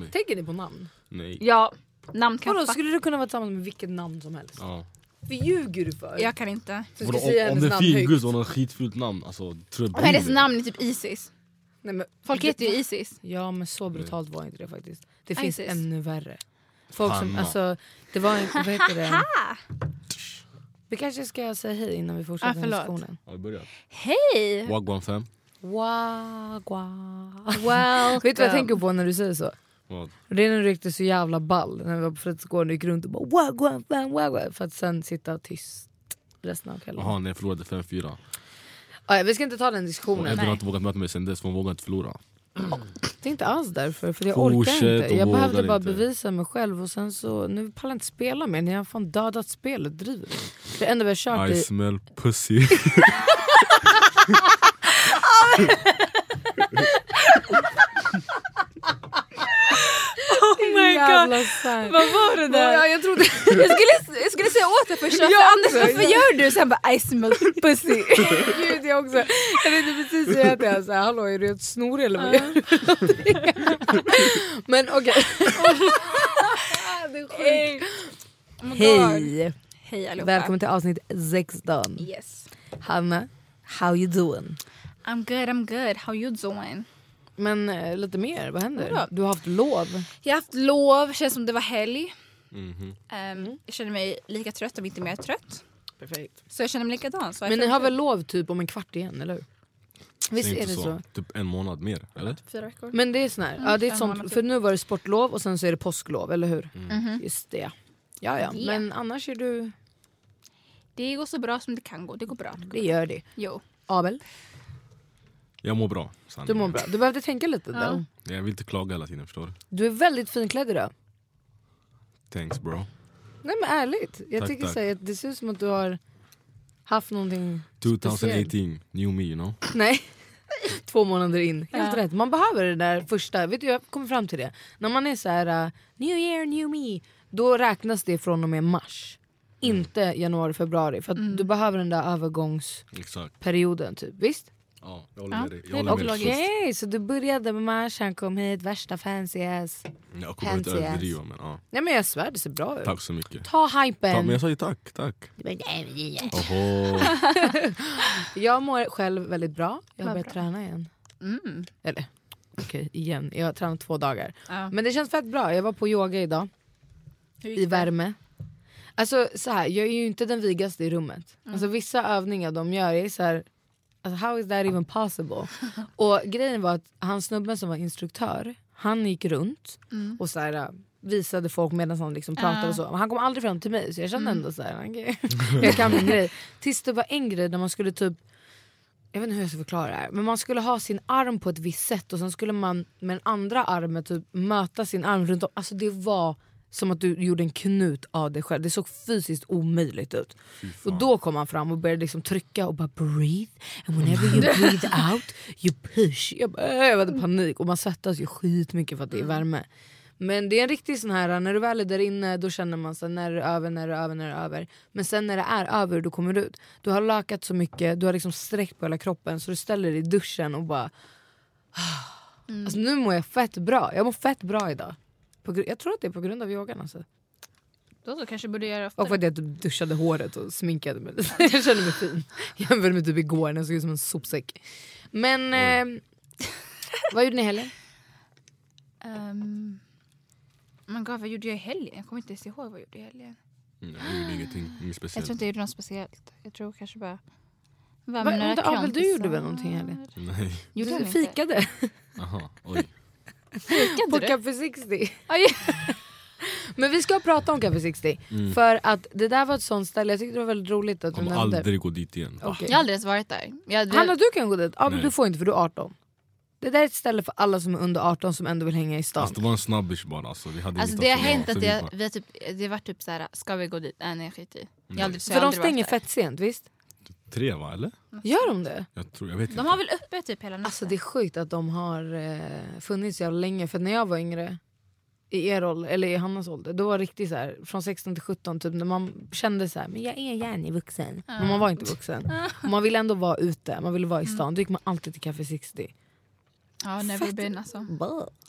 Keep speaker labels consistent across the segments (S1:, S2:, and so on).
S1: Tänker ni på namn?
S2: Nej.
S3: Ja, namn kan
S1: Vadå, skulle du kunna vara tillsammans med vilket namn som helst?
S2: Ja.
S1: Vad ljuger du för?
S3: Jag kan inte.
S1: Så ska
S2: Vadå,
S1: jag säga
S2: om, om
S1: hennes
S2: det är
S1: namn högt.
S2: gud och hon har ett skitfult namn, alltså tror jag
S3: Men hennes namn är typ Isis.
S1: Nej, men,
S3: Folk heter ju Isis.
S1: Ja men så brutalt var inte det faktiskt. Det finns
S3: Isis.
S1: ännu värre. Folk som,
S2: Hanna.
S1: alltså, det var en, vad heter det? Vi kanske ska säga hej innan vi fortsätter
S3: Ah,
S1: med
S3: förlåt.
S1: diskussionen.
S2: Ja, vi börjar.
S3: Hej!
S2: Wagwan 5.
S1: Wagwa.
S3: Well,
S1: Vet du vad jag tänker på när du säger så?
S2: Vad?
S1: Det är när du ryckte så jävla ball när vi var på fritidsgården och gick runt och bara wagwa, wagwa, wagwa, för att sen sitta tyst resten av kvällen.
S2: Jaha, när jag förlorade 5-4.
S1: Ah, ja, vi ska inte ta den diskussionen.
S2: Edvin har inte vågat möta mig sen dess för hon vågar inte förlora.
S1: Det är inte alls därför, för jag orkar inte. Jag behövde bara
S2: inte.
S1: bevisa mig själv och sen så, nu pallar jag inte spela mer. Ni har fan dödat spelet, driver? Det enda vi har kört
S2: I
S1: i...
S2: smell pussy.
S3: Jävla
S1: Vad var det där?
S3: Ja, jag, trodde, jag, skulle, jag skulle säga åt det först,
S1: Jag
S3: för Anders
S1: också.
S3: varför gör du? Sen bara I smell pussy.
S1: Gud, jag också. Jag tänkte precis säga till honom såhär, hallå är du helt snorig eller vad gör du? Men okej. Hej!
S3: Oh.
S1: Hej!
S3: Hej allihopa.
S1: Välkommen till avsnitt 16.
S3: Yes.
S1: Hanna, how you doing?
S3: I'm good, I'm good. How you doing?
S1: Men eh, lite mer, vad händer?
S3: Vadå?
S1: Du har haft lov.
S3: Jag har haft lov, känns som det var helg.
S2: Mhm.
S3: Ehm, Jag känner mig lika trött om inte mer trött.
S1: Perfekt.
S3: Så jag känner mig likadan. Så
S1: Men ni har väl lov typ om en kvart igen, eller hur? Visst är det så?
S2: Typ en månad mer, eller?
S3: Fyra veckor.
S1: Men det är sån här, ja, det är ett sånt, för nu var det sportlov och sen så är det påsklov, eller hur?
S3: Mhm.
S1: Just det. Ja, ja.
S3: Det.
S1: Men annars är du...
S3: Det går så bra som det kan gå. Det går bra. Det går
S1: Det gör det.
S3: Jo.
S1: Abel,
S2: Jag mår bra.
S1: du mår bra. Du behövde tänka lite
S3: Ja.
S1: då.
S2: Jag vill inte klaga hela tiden, förstår du?
S1: Du är väldigt finklädd idag.
S2: Thanks bro.
S1: Nej men ärligt. Jag
S2: Tack,
S1: tycker
S2: tack.
S1: så här, att det ser ut som att du har haft någonting...
S2: 2018, new me you know?
S1: Nej. Två månader in. Helt
S3: Ja.
S1: rätt. Man behöver det där första. Vet du, jag kommer fram till det. När man är så här uh, new year, new me. Då räknas det från och med mars. Inte januari, februari. För att du behöver den där övergångsperioden. Typ. Visst?
S2: Ja, jag håller
S3: Ja,
S2: med dig. Jag håller med dig.
S1: Okej, så du började med mars, han kom hit, värsta fancy ass.
S2: Jag kommer inte
S1: Fancy ass.
S2: överdriva men ja.
S1: Nej men jag svär, det ser bra ut.
S2: Tack så mycket.
S1: Ta hypen.
S2: Ta, men jag sa ju tack, tack. Oho.
S1: Jag mår själv väldigt bra. Jag har
S3: Vad
S1: börjat träna igen.
S3: Mm.
S1: Eller okej, igen. Jag har tränat två dagar.
S3: Ja.
S1: Men det känns fett bra. Jag var på yoga idag.
S3: Hur gick
S1: I
S3: det?
S1: värme. Alltså så här, jag är ju inte den vigaste i rummet.
S3: Mm.
S1: Alltså, vissa övningar de gör, jag är så här, alltså, how is that even possible? och grejen var att han snubben som var instruktör, han gick runt
S3: Mm.
S1: och så här, äh, visade folk medan han liksom pratade och så. Men han kom aldrig fram till mig så jag kände
S3: Mm.
S1: ändå så här, okej, jag kan min grej. Tills det var en grej där man skulle typ jag vet inte hur jag ska förklara det här, men man skulle ha sin arm på ett visst sätt och sen skulle man med den andra armen typ möta sin arm runt om. Alltså det var som att du gjorde en knut av dig själv. Det såg fysiskt omöjligt ut. Och då kom han fram och började liksom trycka och bara breathe and whenever you breathe out you push. Jag, bara, äh, jag hade panik och man svettas ju skitmycket för att det är värme. Men det är en riktig sån här, när du väl är där inne då känner man så när det är över, när det är över, när det är över. Men sen när det är över då kommer du ut. Du har lakat så mycket, du har liksom sträckt på hela kroppen så du ställer dig i duschen och bara... Alltså nu mår jag fett bra, jag mår fett bra idag. På, jag tror att det är på grund av yogan alltså.
S3: Då så kanske borde göra
S1: Och för
S3: oftare.
S1: att jag typ duschade håret och sminkade mig. jag känner mig fin. Jämfört med typ igår när jag såg ut som en sopsäck. Men eh, vad gjorde ni i helgen?
S3: Um, men God, vad gjorde jag i helgen? Jag kommer inte ens ihåg vad jag gjorde i helgen.
S2: Mm, jag gjorde ingenting, inget
S3: Jag
S2: speciellt.
S3: tror inte jag gjorde något speciellt. Jag tror kanske bara... Var
S1: Va,
S3: med några
S1: vänta, Abel, du gjorde väl någonting i helgen?
S2: Nej,
S3: Gjorde jag
S1: Du fikade
S2: aha, oj.
S1: På? Café 60.
S3: Aj.
S1: Men vi ska prata om Café 60.
S2: Mm.
S1: För att det där var ett sånt ställe, jag tyckte det var väldigt roligt att du
S2: Kommer
S1: nämnde.
S2: aldrig gå dit igen.
S1: Okej.
S3: Jag har aldrig ens varit där. Jag,
S1: Hanna du kan gå dit, Abel
S2: Nej.
S1: du får inte för du är 18. Det där är ett ställe för alla som är under 18 som ändå vill hänga i stan.
S2: Alltså, det var en snabbis bara. Alltså, vi hade
S3: Alltså
S2: inget
S3: det har hänt att
S2: vi
S3: jag,
S2: bara-
S3: vi har typ, det var typ såhär, ska vi gå dit? Nej nej skit i. Jag har aldrig, så jag
S1: för de
S3: aldrig varit
S1: stänger
S3: där.
S1: fett sent visst?
S2: Tre va, eller?
S1: Gör de det?
S2: Jag, tror, jag vet inte.
S3: De har väl uppe typ hela natten?
S1: Alltså det är sjukt att de har eh, funnits så jävla länge. För när jag var yngre, i er ålder, eller i Hannas ålder, då var det riktigt så här, från 16 till 17 typ, när man kände så här, men jag är gärna vuxen. Men man var inte vuxen. Och man ville ändå vara ute, man ville vara i stan. Då gick man alltid till Café 60.
S3: Ja, never been alltså.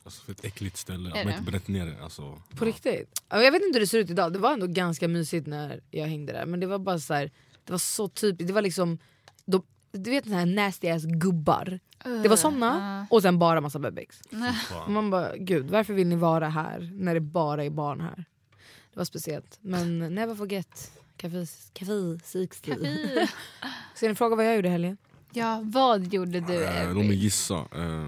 S2: Alltså, för ett äckligt ställe.
S3: Är det?
S2: inte bränt ner det. Alltså,
S1: På riktigt. Ja, Jag vet inte hur det ser ut idag, det var ändå ganska mysigt när jag hängde där. Men det var bara så här, det var så typiskt, det var liksom, de, du vet den här nasty ass gubbar. Det var såna och sen bara massa bebis. Och
S2: fan.
S1: man bara, gud varför vill ni vara här när det bara är barn här? Det var speciellt. Men never forget Café, café 60.
S3: Fy.
S1: Ska ni fråga vad jag gjorde i helgen?
S3: Ja, vad gjorde du Evy?
S2: Låt mig gissa. Eh,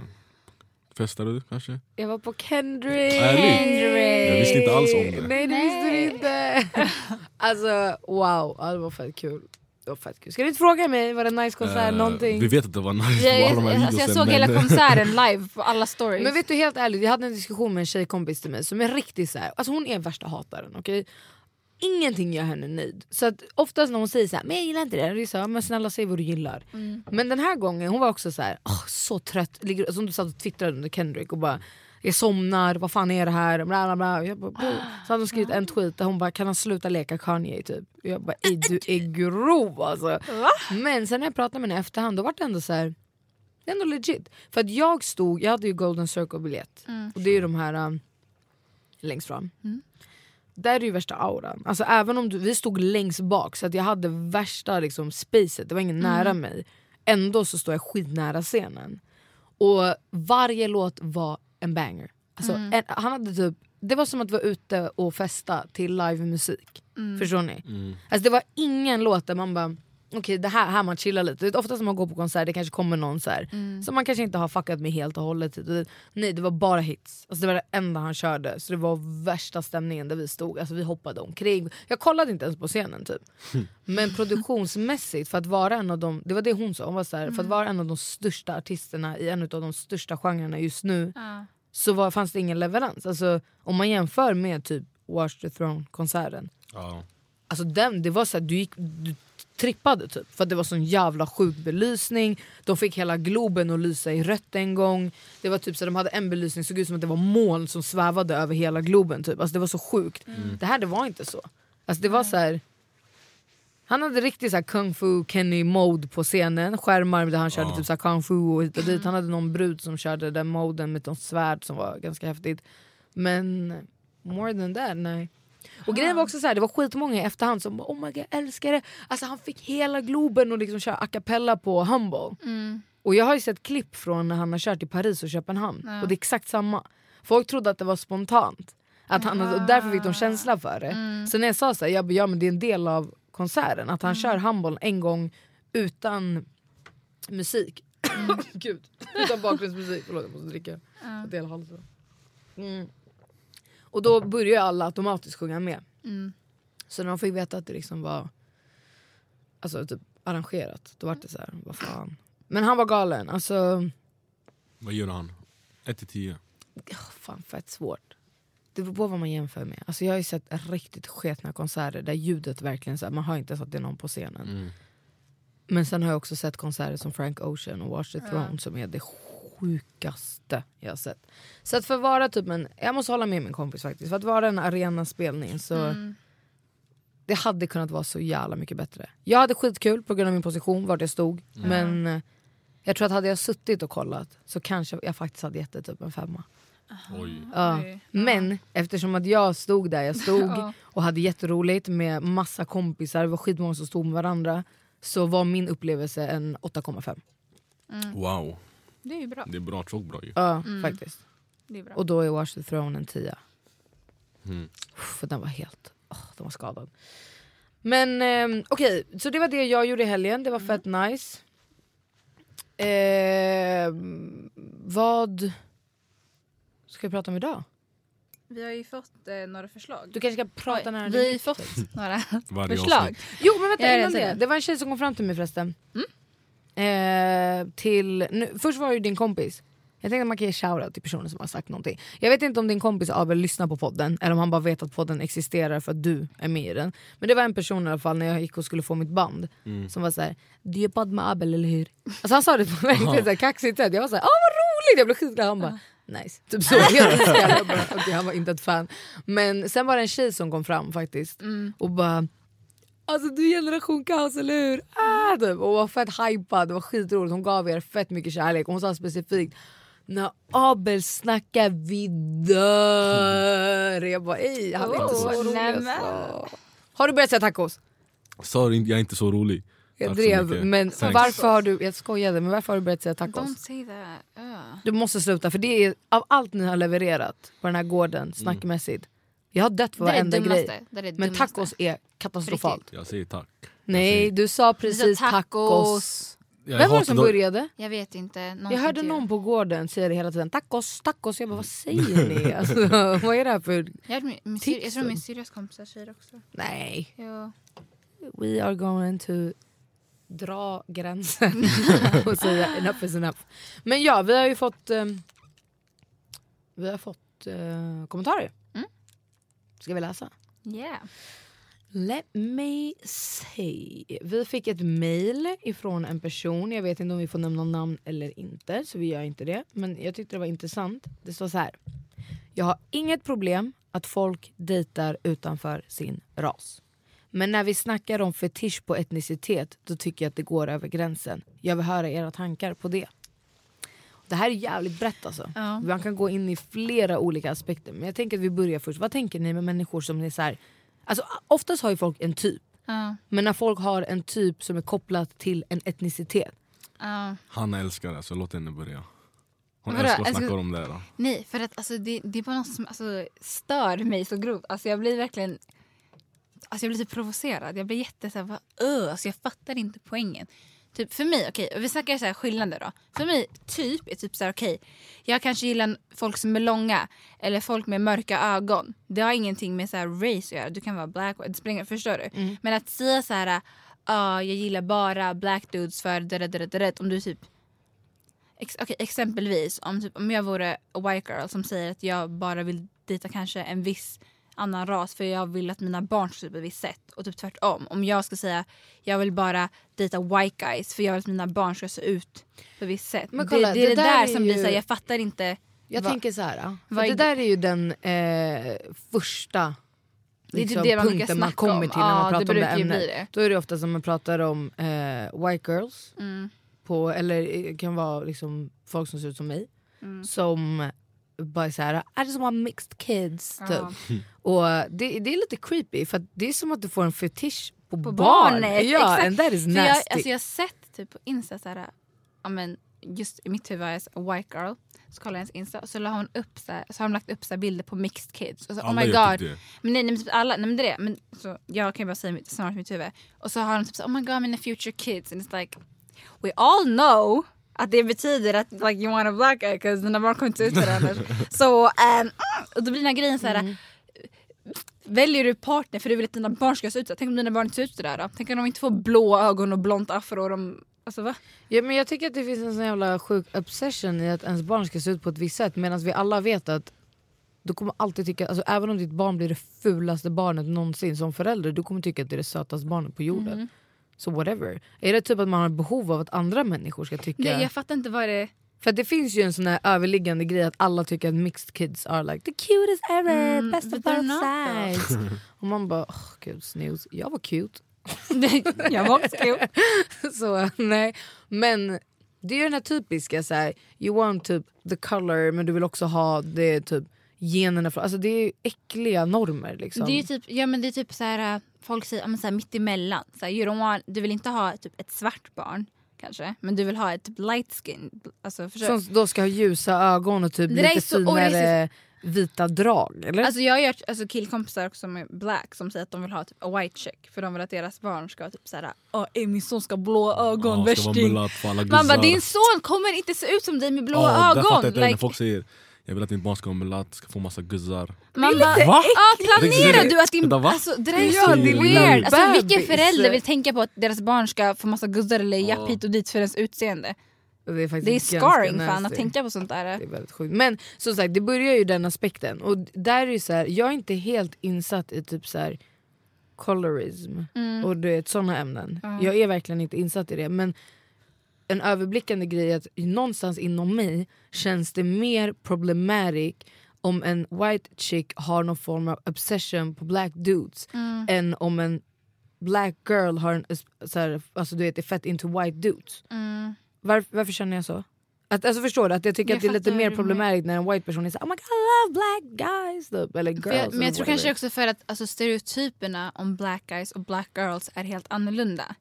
S2: festade du kanske?
S1: Jag var på Kendrick!
S2: Ärligt? Jag visste inte alls om det.
S1: Nej det visste du inte! alltså wow, ja, det var fett kul. Det var fett kul. Ska du inte fråga mig, var det en nice konsert?
S2: Eh,
S1: någonting?
S2: Vi vet att det var nice
S3: Jag,
S2: på
S3: jag,
S2: alla de här
S3: alltså, jag såg
S2: men-
S3: hela konserten live på alla stories.
S1: Men vet du helt ärligt, jag hade en diskussion med en tjejkompis till mig som är riktigt så här, alltså hon är värsta hataren. okej? Ingenting gör henne nöjd. Så att oftast när hon säger så här, men jag gillar inte det, det är så här, men snälla säg vad du gillar. Men den här gången hon var också så här, "Åh, så trött, ligger, som du satt och twittrade under Kendrick och bara jag somnar, vad fan är det här? Bla, bla, bla. Jag bara, så hade hon skrivit en tweet där hon bara kan han sluta leka Kanye typ. Jag bara "Ey, du är grov alltså. Men sen när jag pratade med henne i efterhand då var det ändå så här. Det är ändå legit. För att jag stod, jag hade ju Golden Circle biljett. Och det är ju de här um, längst fram. Där är det ju värsta auran. Alltså även om du, vi stod längst bak så att jag hade värsta liksom, spacet, det var ingen nära mig. Ändå så står jag skitnära scenen. Och varje låt var en banger. Alltså, en, han hade typ, det var som att vara ute och festa till livemusik. Förstår ni?
S2: Mm.
S1: Alltså, det var ingen låt där man bara Okej det här, här man chillar lite, Det är ofta när man går på konsert det kanske kommer någon så här, som man kanske inte har fuckat med helt och hållet. Det- Nej det var bara hits, alltså, det var det enda han körde. Så det var värsta stämningen där vi stod, alltså, vi hoppade omkring. Jag kollade inte ens på scenen typ. Men produktionsmässigt, för att vara en av de, det var det hon sa, hon var så här, för att vara en av de största artisterna i en av de största genrerna just nu
S3: Ja.
S1: så var, fanns det ingen leverans. Alltså, om man jämför med typ Watch the Throne-konserten,
S2: Ja.
S1: Alltså den, det var så här, du, gick, du trippade typ för att det var sån jävla sjuk belysning. De fick hela Globen att lysa i rött en gång. Det var typ så de hade en belysning såg ut som att det var moln som svävade över hela Globen. Typ. Alltså det var så sjukt. Det här det var inte så. Alltså det var så här. Han hade riktigt så här kung fu Kenny mode på scenen, skärmar där han körde
S2: Ja.
S1: typ så här kung fu och hit och dit. Han hade någon brud som körde den moden med något svärd som var ganska häftigt. Men more than that, nej. Och grejen var också så här, det var skitmånga i efterhand som bara oh my god jag älskar det. Alltså han fick hela Globen och liksom köra a cappella på Humble.
S3: Mm.
S1: Och jag har ju sett klipp från när han har kört i Paris och Köpenhamn och det är exakt samma. Folk trodde att det var spontant. Att han, och därför fick de känsla för det. Så när jag sa så här, jag bara, ja men det är en del av konserten. Att han kör Humble en gång utan musik. Gud, utan bakgrundsmusik. Förlåt jag måste dricka. Halsen. Mm. Och då börjar ju alla automatiskt sjunga med.
S3: Mm.
S1: Så när de fick veta att det liksom var alltså, typ, arrangerat, då var det så här, vad fan. Men han var galen, alltså
S2: Vad gör han? 1 till 10?
S1: oh, fan fett svårt. Det beror på vad man jämför med. Alltså, jag har ju sett riktigt sketna konserter där ljudet verkligen, så här, man hör inte ens att det någon på scenen.
S2: Mm.
S1: Men sen har jag också sett konserter som Frank Ocean och Watch the Throne som är det sjukaste jag har sett. Så att för att vara typ en, jag måste hålla med min kompis faktiskt, för att vara en arenaspelning så
S3: Mm.
S1: det hade kunnat vara så jävla mycket bättre. Jag hade skitkul på grund av min position, vart jag stod. Men eh, jag tror att hade jag suttit och kollat så kanske jag faktiskt hade gett det typ en femma.
S2: Oj.
S1: Ja. Men eftersom att jag stod där jag stod och hade jätteroligt med massa kompisar, det var skitmånga som stod med varandra. Så var min upplevelse en 8,5.
S2: Wow.
S3: Det är ju bra.
S2: Det är bra, tjockt bra ju.
S1: Ja faktiskt.
S3: Det är bra.
S1: Och då är Watch the Throne en tia.
S2: Mm.
S1: För den var helt, åh, den var skadad. Men ehm, okej, så det var det jag gjorde i helgen, det var fett nice. Ehm, vad ska vi prata om idag?
S3: Vi har ju fått eh, några förslag.
S1: Du kanske ska prata
S3: Oj,
S1: när
S3: vi har ju fått några förslag.
S1: Jo men vänta innan det, det var en tjej som kom fram till mig förresten. Eh, till, nu, först var det ju din kompis. Jag tänkte att man kan ge shoutout till personer som har sagt någonting. Jag vet inte om din kompis Abel lyssnar på podden eller om han bara vet att podden existerar för att du är med i den. Men det var en person i alla fall när jag gick och skulle få mitt band som var såhär Du gör podd med Abel eller hur? Alltså han sa det på verkligen såhär kaxigt sätt. Jag var såhär åh vad roligt! Jag blev skitglad. Han bara nice. Typ så. Jag älskar okej, han var inte ett fan. Men sen var det en tjej som kom fram faktiskt och bara Alltså du är generation kaos eller hur? Ah, typ. Och var fett hypad, det var skitroligt. Hon gav er fett mycket kärlek. Hon sa specifikt när Abel snackar vi dör. Jag bara ej, han är inte så
S3: Oh,
S1: rolig alltså. Har du börjat säga tacos?
S2: Sorry, jag är inte så rolig.
S1: Jag drev, men
S2: Thanks.
S1: varför har du, jag skojade, men varför har du börjat säga tacos?
S3: Don't say that. Uh.
S1: Du måste sluta för det är av allt ni har levererat på den här gården snackmässigt. Jag har dött för varenda grej.
S3: Det är det
S1: Men tacos är katastrofalt.
S2: Jag säger tack.
S1: Nej, du sa precis
S3: sa
S1: tacos.
S2: Jag
S1: Vem var det som började?
S3: Jag vet inte. Någon
S1: Jag hörde någon på gården säga det hela tiden. Tacos, tacos. Jag bara vad säger ni? Alltså, vad är det här för...
S3: Jag, min, min syr, jag tror min syrras kompisar säger också.
S1: Nej.
S3: Ja.
S1: We are going to dra gränsen och säga enough is enough. Men ja, vi har ju fått ehm, Vi har fått eh, kommentarer. Ska vi läsa?
S3: Yeah.
S1: Let me see. Vi fick ett mail ifrån en person. Jag vet inte om vi får nämna namn eller inte, så vi gör inte det. Men jag tyckte det var intressant. Det står så här. Jag har inget problem att folk dejtar utanför sin ras. Men när vi snackar om fetisch på etnicitet, då tycker jag att det går över gränsen. Jag vill höra era tankar på det. Det här är jävligt brett alltså.
S3: Ja.
S1: Man kan gå in i flera olika aspekter. Men jag tänker att vi börjar först. Vad tänker ni med människor som är så här... Alltså, oftast har ju folk en typ.
S3: Ja.
S1: Men när folk har en typ som är kopplad till en etnicitet.
S3: Ja.
S2: Hanna älskar det, så låt henne börja. Hon
S3: Vadå?
S2: älskar att
S3: Älskar-
S2: snacka om det. Då.
S3: Nej, för att alltså, det, det är bara något som alltså, stör mig så grovt. Alltså, jag blir verkligen alltså, jag blir typ provocerad. Jag blir jätte så här, vad, uh, alltså, jag fattar inte poängen. Typ för mig, okej, vi snackar så här skillnader då. För mig, typ är typ så här, okej, jag kanske gillar folk som är långa eller folk med mörka ögon. Det har ingenting med så här race att göra. Du kan vara black, det spelar förstår du? Men att säga så här, ah, jag gillar bara black dudes för det, om du typ Ex okej, exempelvis om, typ, om jag vore a white girl som säger att jag bara vill dejta kanske en viss annan ras för jag vill att mina barn ska se ut på ett visst sätt. Och typ tvärtom. Om jag ska säga jag vill bara dejta white guys för jag vill att mina barn ska se ut på ett visst sätt.
S1: Men kolla,
S3: det, det är
S1: det
S3: det,
S1: där
S3: där,
S1: är
S3: som blir
S1: ju-
S3: såhär, jag fattar inte.
S1: Jag
S3: Va-
S1: tänker så här.
S3: vad
S1: det där är ju den eh, första
S3: Det är
S1: liksom,
S3: det man
S1: punkten man kommer
S3: om.
S1: till när man
S3: Ja, det
S1: pratar om det
S3: ju bli
S1: ämnet.
S3: det.
S1: Då är det ofta som man pratar om eh, white girls.
S3: Mm.
S1: På, eller det kan vara liksom folk som ser ut som mig.
S3: Mm.
S1: Som bara är så här, I just want mixed kids. Typ.
S3: Ja.
S1: Och det, det är lite creepy för att det är som att du får en fetisch på,
S3: På
S1: barn.
S3: barnet,
S1: Ja,
S3: exakt.
S1: and that is nasty.
S3: jag, alltså jag har sett typ på Insta såhär, ja men just i mitt huvud är jag a white girl. Så kollar jag hennes Insta och så, la hon upp så, här, så har de lagt upp så här bilder på mixed kids. Och så, oh
S2: Alla
S3: my
S2: gör
S3: god.
S2: typ det.
S3: Men nej, nej men typ alla, nej men det är det. Men så, jag kan ju bara säga mitt, snart mitt huvud. Och så har de typ så, oh my god mina future kids. And it's like, we all know att det betyder att like, you want a black guy because dina barn kommer inte ut för det annars. Så, um, och då blir den här grejen så här. Väljer du partner för du vill att dina barn ska se ut så? Tänk om dina barn inte ser ut sådär då? Tänk om de inte får blå ögon och blont afro och de... Alltså va?
S1: Ja, men jag tycker att det finns en sån jävla sjuk obsession i att ens barn ska se ut på ett visst sätt medan vi alla vet att du kommer alltid tycka, alltså, även om ditt barn blir det fulaste barnet någonsin som förälder, du kommer tycka att det är det sötaste barnet på jorden.
S3: Mm.
S1: Så whatever. Är det typ att man har behov av att andra människor ska tycka...
S3: Nej, jag fattar inte vad det är.
S1: För det finns ju en sån här överliggande grej att alla tycker att mixed kids are like the cutest ever,
S3: Mm,
S1: best of both sides. Och man bara, oh, gud snooze, jag var cute.
S3: jag var också kul.
S1: så nej. Men det är ju den här typiska så här, you want typ the color men du vill också ha det typ generna från, alltså det är ju äckliga normer liksom.
S3: Det är typ, ja, men det är typ så här, folk säger ja, men så här, mitt emellan. Så här, you don't want, du vill inte ha typ ett svart barn kanske. Men du vill ha ett typ light skin. Alltså?
S1: Som då ska ha ljusa ögon och typ
S3: Det
S1: lite
S3: så
S1: finare vita drag eller?
S3: Alltså jag har gjort alltså killkompisar också som är black som säger att de vill ha typ a white chick för de vill att deras barn ska vara typ såhär Åh min son ska ha blå ögon, värsting. Man bara din son kommer inte se ut som dig med blåa
S2: Ja, där fattar jag
S3: ögon. Like,
S2: folk säger jag vill att min barn ska vara mulatt, ska få massa guzzar.
S3: man bara,
S2: Va?
S3: ja, planerar
S2: Det-
S3: du att din... Alltså, det där är
S1: Ja,
S3: så weird. Alltså, vilken förälder vill tänka på att deras barn ska få massa guzzar eller japp hit och dit för ens utseende?
S1: det är, faktiskt
S3: Det är scarring fan att tänka på sånt där.
S1: Det är väldigt sjukt. Men som sagt det börjar ju den aspekten och där är det så här, jag är inte helt insatt i typ så här colorism och du vet sådana ämnen. Jag är verkligen inte insatt i det men en överblickande grej är att någonstans inom mig känns det mer problematic om en white chick har någon form av obsession på black dudes än om en black girl har en så här, alltså du vet, är fett into white dudes.
S3: Mm.
S1: Var, varför känner jag så? Att, alltså förstår du? Att jag tycker
S3: Jag
S1: att det är lite mer problematiskt när en white person är såhär oh my god I love black guys typ, eller girls.
S3: Jag, men jag tror kanske också för att alltså, stereotyperna om black guys och black girls är helt annorlunda.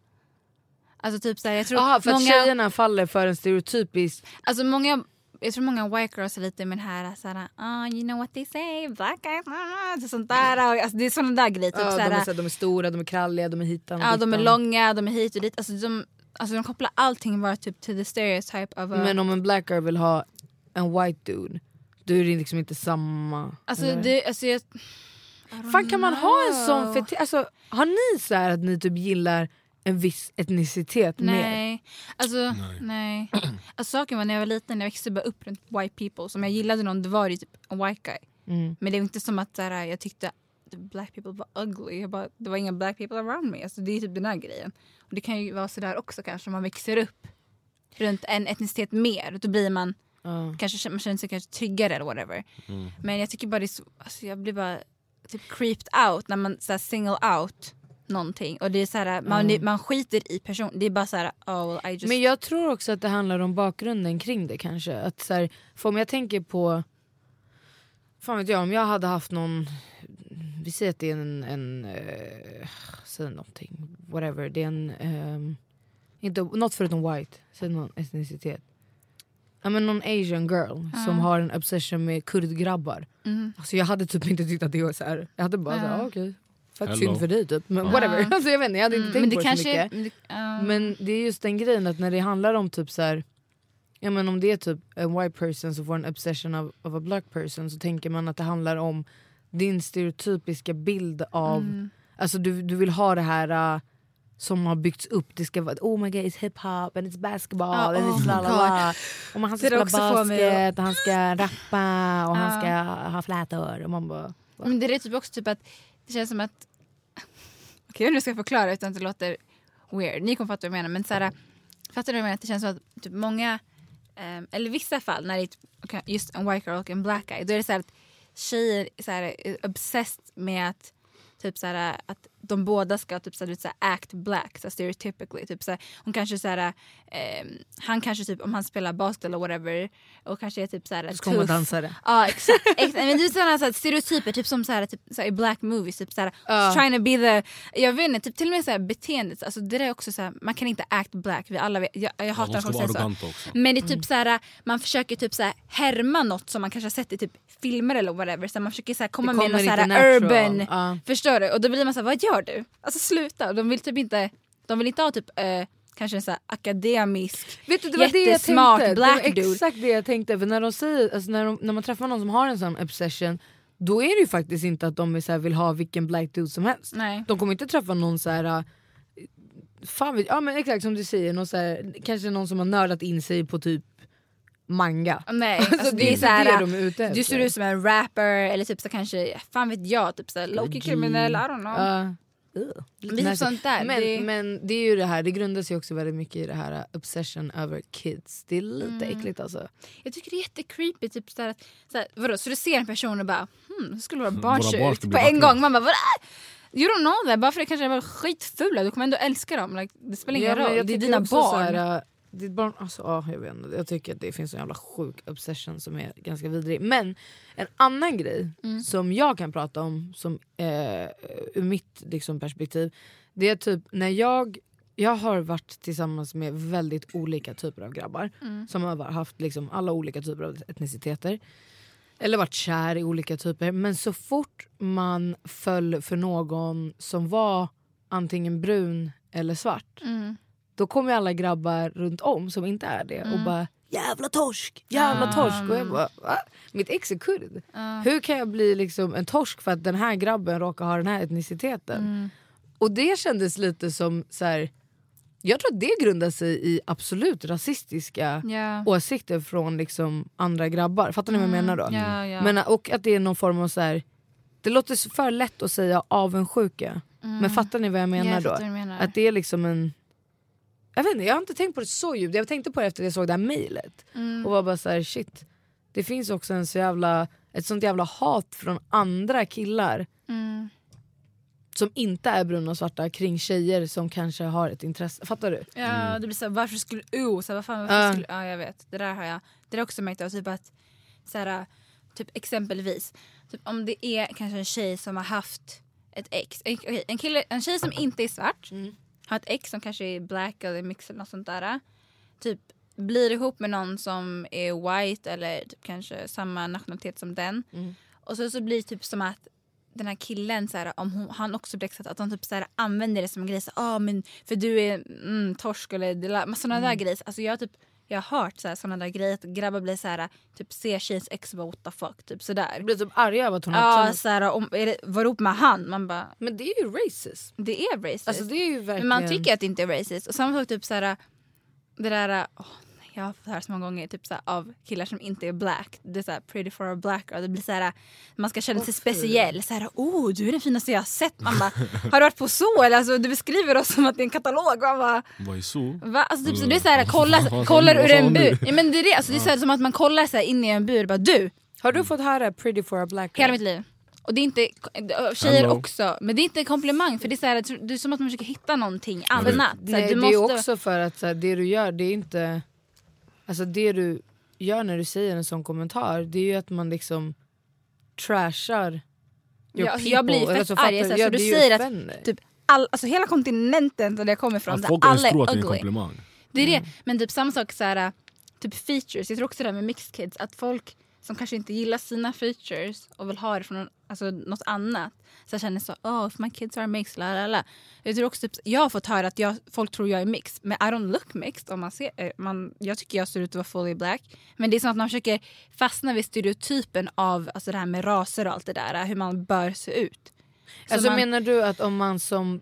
S3: Alltså typ såhär, jag tror
S1: Aha, för
S3: många,
S1: att tjejerna faller för en stereotypisk...
S3: alltså många jag tror många white girls är lite med det här såhär, ah, you know what they say, black guys, ah, ah", sånt där. Och, Alltså, det är sådana där grejer. Typ,
S1: ja, de,
S3: såhär,
S1: är, så här, de är stora, de är kralliga, de är hitan
S3: ja, de är långa, de är hit och dit. Alltså, de, alltså, de kopplar allting bara typ till the stereotype of a...
S1: Men om en black girl vill ha en white dude, då är det liksom inte samma.
S3: alltså,
S1: eller?
S3: det, alltså, jag,
S1: Fan kan man ha en sån
S3: know.
S1: fetisch? Alltså, har ni så att ni typ gillar en viss etnicitet mer?
S3: Nej. Alltså, nej. Alltså, saken var när jag var liten, jag växte bara upp runt white people. Som jag gillade någon, det var ju typ en white guy.
S1: Mm.
S3: Men det var inte som att här, jag tyckte att black people var ugly. Jag bara, det var inga black people around me. Alltså, det är typ den här grejen. Och det kan ju vara sådär också kanske om man växer upp runt en etnicitet mer. Då blir man
S1: Ja.
S3: kanske man känner sig kanske tryggare eller whatever. Men jag tycker bara det är så, alltså jag blir bara typ creeped out när man så här, single out någonting. Och det är så här, man, man skiter i person. Det är bara så här, oh well, I just...
S1: Men jag tror också att det handlar om bakgrunden kring det kanske. Att så här, för om jag tänker på, fan vet jag om jag hade haft någon, vi säger att det är en, en uh, säg någonting, whatever. Det är en, ehm, inte, något förutom white, säg någon etnicitet. Ja, men någon asian girl som har en obsession med kurdgrabbar.
S3: Mm.
S1: Alltså jag hade typ inte tyckt att det var så här. jag hade bara
S3: Ja.
S1: såhär, ah, okej. Fett
S2: Hello.
S1: synd för dig typ. Men whatever.
S3: Ja.
S1: Alltså, jag vet inte, jag hade inte
S3: Mm,
S1: tänkt
S3: men
S1: på
S3: det
S1: det så mycket.
S3: men det- ja.
S1: Men det är just den grejen att när det handlar om typ så här, ja men om det är typ en white person som får en obsession of, of a black person så tänker man att det handlar om din stereotypiska bild av,
S3: Mm.
S1: alltså du, du vill ha det här uh, som har byggts upp, det ska vara oh my god it's hiphop and it's basketball
S3: Ja,
S1: and
S3: oh
S1: it's
S3: my
S1: la la la. Och man, han ska
S3: Det
S1: spela basket och han ska rappa och han
S3: Ja.
S1: ska ha flätor och man bara
S3: Men det är typ också typ att det känns som att... Okej, okay, nu ska jag förklara utan att det låter weird. Ni kommer fatta vad jag menar. Men så här, fattar du vad jag menar? Att det känns som att typ många, um, eller vissa fall när det är just en white girl och en black guy. Då är det så här att tjejer så här, är obsessed med att Typ så här, att de båda ska typ så här, du vet, så här, act black, så här, stereotypically. Typ så här, hon kanske så här, ehm, han kanske typ om han spelar basket eller whatever och kanske är typ så här,
S1: ska hon vara
S3: tuff.
S1: dansare.
S3: Ja exakt, exakt. Men det är sådana så här, stereotyper typ som så här, typ, så här, i black movies. Typ, så här,
S1: Ja.
S3: trying to be the, jag vet inte, typ, till och med så här, beteendet. Alltså, det där är också så här, man kan inte act black. Vi alla vet, jag, jag
S2: Ja,
S3: hatar
S2: de
S3: när
S2: ska vara
S3: säger så.
S2: arroganta också.
S3: Men det är
S1: Mm.
S3: typ så här, man försöker typ så här, härma något som man kanske har sett i typ filmer eller whatever. Så man försöker så här, komma med något så här,
S1: inte natural.
S3: urban.
S1: Ja.
S3: Förstår du? Och då blir man så här, vad gör du? Alltså sluta. De vill typ inte, de vill inte ha typ eh, kanske en så här akademisk
S1: Vet du, det var det jag
S3: Jättesmart
S1: tänkte.
S3: black
S1: det var
S3: dude.
S1: exakt det jag tänkte. För när, de säger, alltså när, de, när man träffar någon som har en sån obsession då är det ju faktiskt inte att de är så här, vill ha vilken black dude som helst.
S3: Nej.
S1: De kommer inte träffa någon så här. äh, Fan vet, ja men exakt som du säger, någon så här, kanske någon som har nördat in sig på typ manga.
S3: Nej,
S1: Alltså,
S3: alltså,
S1: det
S3: det är
S1: inte
S3: så här,
S1: det de är ute
S3: Du
S1: efter.
S3: ser ut som en rapper eller typ så kanske, fan vet jag, typ så här, Loki kriminell, I don't know.
S1: Ja. Nasty.
S3: sånt där.
S1: Men,
S3: det,
S1: men det är ju det här, det grundar sig också väldigt mycket i det här uh, obsession över kids. Det är lite
S3: Mm.
S1: äckligt alltså.
S3: jag tycker det är jättecreepy, typ så här, att- så här, vadå, så du ser en person och bara hmm, hur skulle våra
S2: Våra
S3: barn se
S2: barn
S3: ut? På en gång, man bara vadå? You don't know that, bara för det kanske är skitfula, du kommer ändå älska dem. Like, det spelar ingen
S1: Ja,
S3: roll, det är dina barn.
S1: Så här, äh, ditt barn alltså, ja, jag, vet inte, jag tycker att det finns en jävla sjuk obsession som är ganska vidrig. Men en annan grej
S3: Mm.
S1: som jag kan prata om som, eh, ur mitt liksom, perspektiv. Det är typ när jag jag har varit tillsammans med väldigt olika typer av grabbar
S3: Mm.
S1: som har haft liksom alla olika typer av etniciteter. Eller varit kär i olika typer. Men så fort man föll för någon som var antingen brun eller svart
S3: Mm.
S1: Då kommer alla grabbar runt om som inte är det och
S3: Mm.
S1: bara jävla torsk, jävla
S3: Ah.
S1: torsk. Och jag bara, Va? Mitt ex är kurd.
S3: Ja.
S1: Hur kan jag bli liksom en torsk för att den här grabben råkar ha den här etniciteten?
S3: Mm.
S1: Och det kändes lite som så här. Jag tror att det grundar sig i absolut rasistiska
S3: Ja.
S1: åsikter från liksom andra grabbar. Fattar ni vad jag menar då?
S3: Mm. Ja, ja.
S1: Men, och att det är någon form av så här. Det låter för lätt att säga avundsjuka. Men fattar ni vad jag menar
S3: Mm. jag
S1: då?
S3: du menar.
S1: Att det är liksom en... Jag vet inte, jag har inte tänkt på det så djupt. Jag tänkte på det efter att jag såg det här mejlet.
S3: Mm.
S1: Och var bara så här, shit. Det finns också en så jävla, ett sånt jävla hat från andra killar
S3: Mm.
S1: som inte är bruna och svarta kring tjejer som kanske har ett intresse. Fattar du?
S3: Ja, det blir såhär, varför skulle... Oh, så här, vad fan, varför
S1: Ja.
S3: skulle, ja, jag vet. Det där har jag det har jag också märkt av. Typ att, så här, typ exempelvis, typ om det är kanske en tjej som har haft ett ex. En, okej, en, kille, en tjej som inte är svart
S1: Mm.
S3: Har ett ex som kanske är black eller mix eller något sånt där. Typ blir ihop med någon som är white eller typ kanske samma nationalitet som den.
S1: Mm.
S3: Och så, så blir det typ som att den här killen, så här, om hon, han också blir exakt, att han typ så här, använder det som en grej. Så, ah, men för du är mm, torsk eller la- sådana där grejer. Alltså, jag, typ, jag har hört sådana där grejer. Att grabbar blir så här, typ ser tjejens ex bara what the fuck. Typ sådär.
S1: blir typ arga över att hon har
S3: Ja, så här, om, är det, var ihop med han. Man bara,
S1: Men det är ju racist.
S3: det är racist.
S1: Alltså det är ju verkligen...
S3: Men man tycker att det inte är racist. Och samma sak typ så här, det där, åh, jag har fått höra så många gånger typ så här, av killar som inte är black. Det är så här, pretty for a black girl. Det blir så här, man ska känna sig
S1: fy.
S3: speciell. Så här, oh du är den finaste jag har sett. Man bara, har du varit på så? Eller alltså, du beskriver oss som att det är en katalog. Man bara,
S2: Vad är så?
S3: Va? Alltså, typ, så
S2: Mm.
S3: det är så här, kolla, kollar ur en bur. Ja, men det är det. Alltså, det är så här, som att man kollar så här, in i en bur. Bara, du,
S1: Har du fått höra pretty for a black
S3: hela
S1: girl?
S3: mitt liv. Och det är inte, tjejer
S2: Hello.
S3: också. Men det är inte en komplimang. För det är, så här, det är som att man försöker hitta någonting annat.
S1: Nej,
S3: du
S1: det
S3: måste,
S1: är också för att här, det du gör, det är inte... Alltså det du gör när du säger en sån kommentar, det är ju att man liksom trashar your
S3: Ja, alltså,
S1: people.
S3: jag blir fett
S1: så
S3: arg, så
S1: ja,
S3: du säger att typ all, alltså hela kontinenten där jag kommer ifrån,
S2: Att
S3: där
S2: folk
S3: alla är
S2: det är en
S3: ugly.
S2: komplimang.
S3: Det är
S1: Mm.
S3: det. Men typ samma sak så här, typ features. Jag tror också det här med mixed kids. Att folk som kanske inte gillar sina features och vill ha det från någon- alltså, något annat. Så jag känner så, oh if my kids are mixed, la la la. Jag, tror också, typ, jag har fått höra att jag, folk tror jag är mixed. Men I don't look mixed. Om man ser, eh, man, jag tycker jag ser ut att vara fully black. Men det är som att man försöker fastna vid stereotypen av alltså, det här med raser och allt det där. Hur man bör se ut. Så
S1: Alltså
S3: man-
S1: menar du att om man som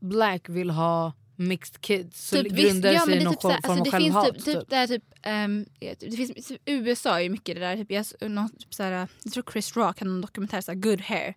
S1: black vill ha mixed kids så
S3: Typ,
S1: grundar det
S3: ja,
S1: sig i någon
S3: typ, såhär,
S1: form
S3: alltså,
S1: av självhat?
S3: typ, typ, det här, typ, ehm, det finns, typ, USA är ju mycket det där. Typ, jag, någon, typ, såhär, jag tror Chris Rock hade en dokumentär, såhär, Good hair.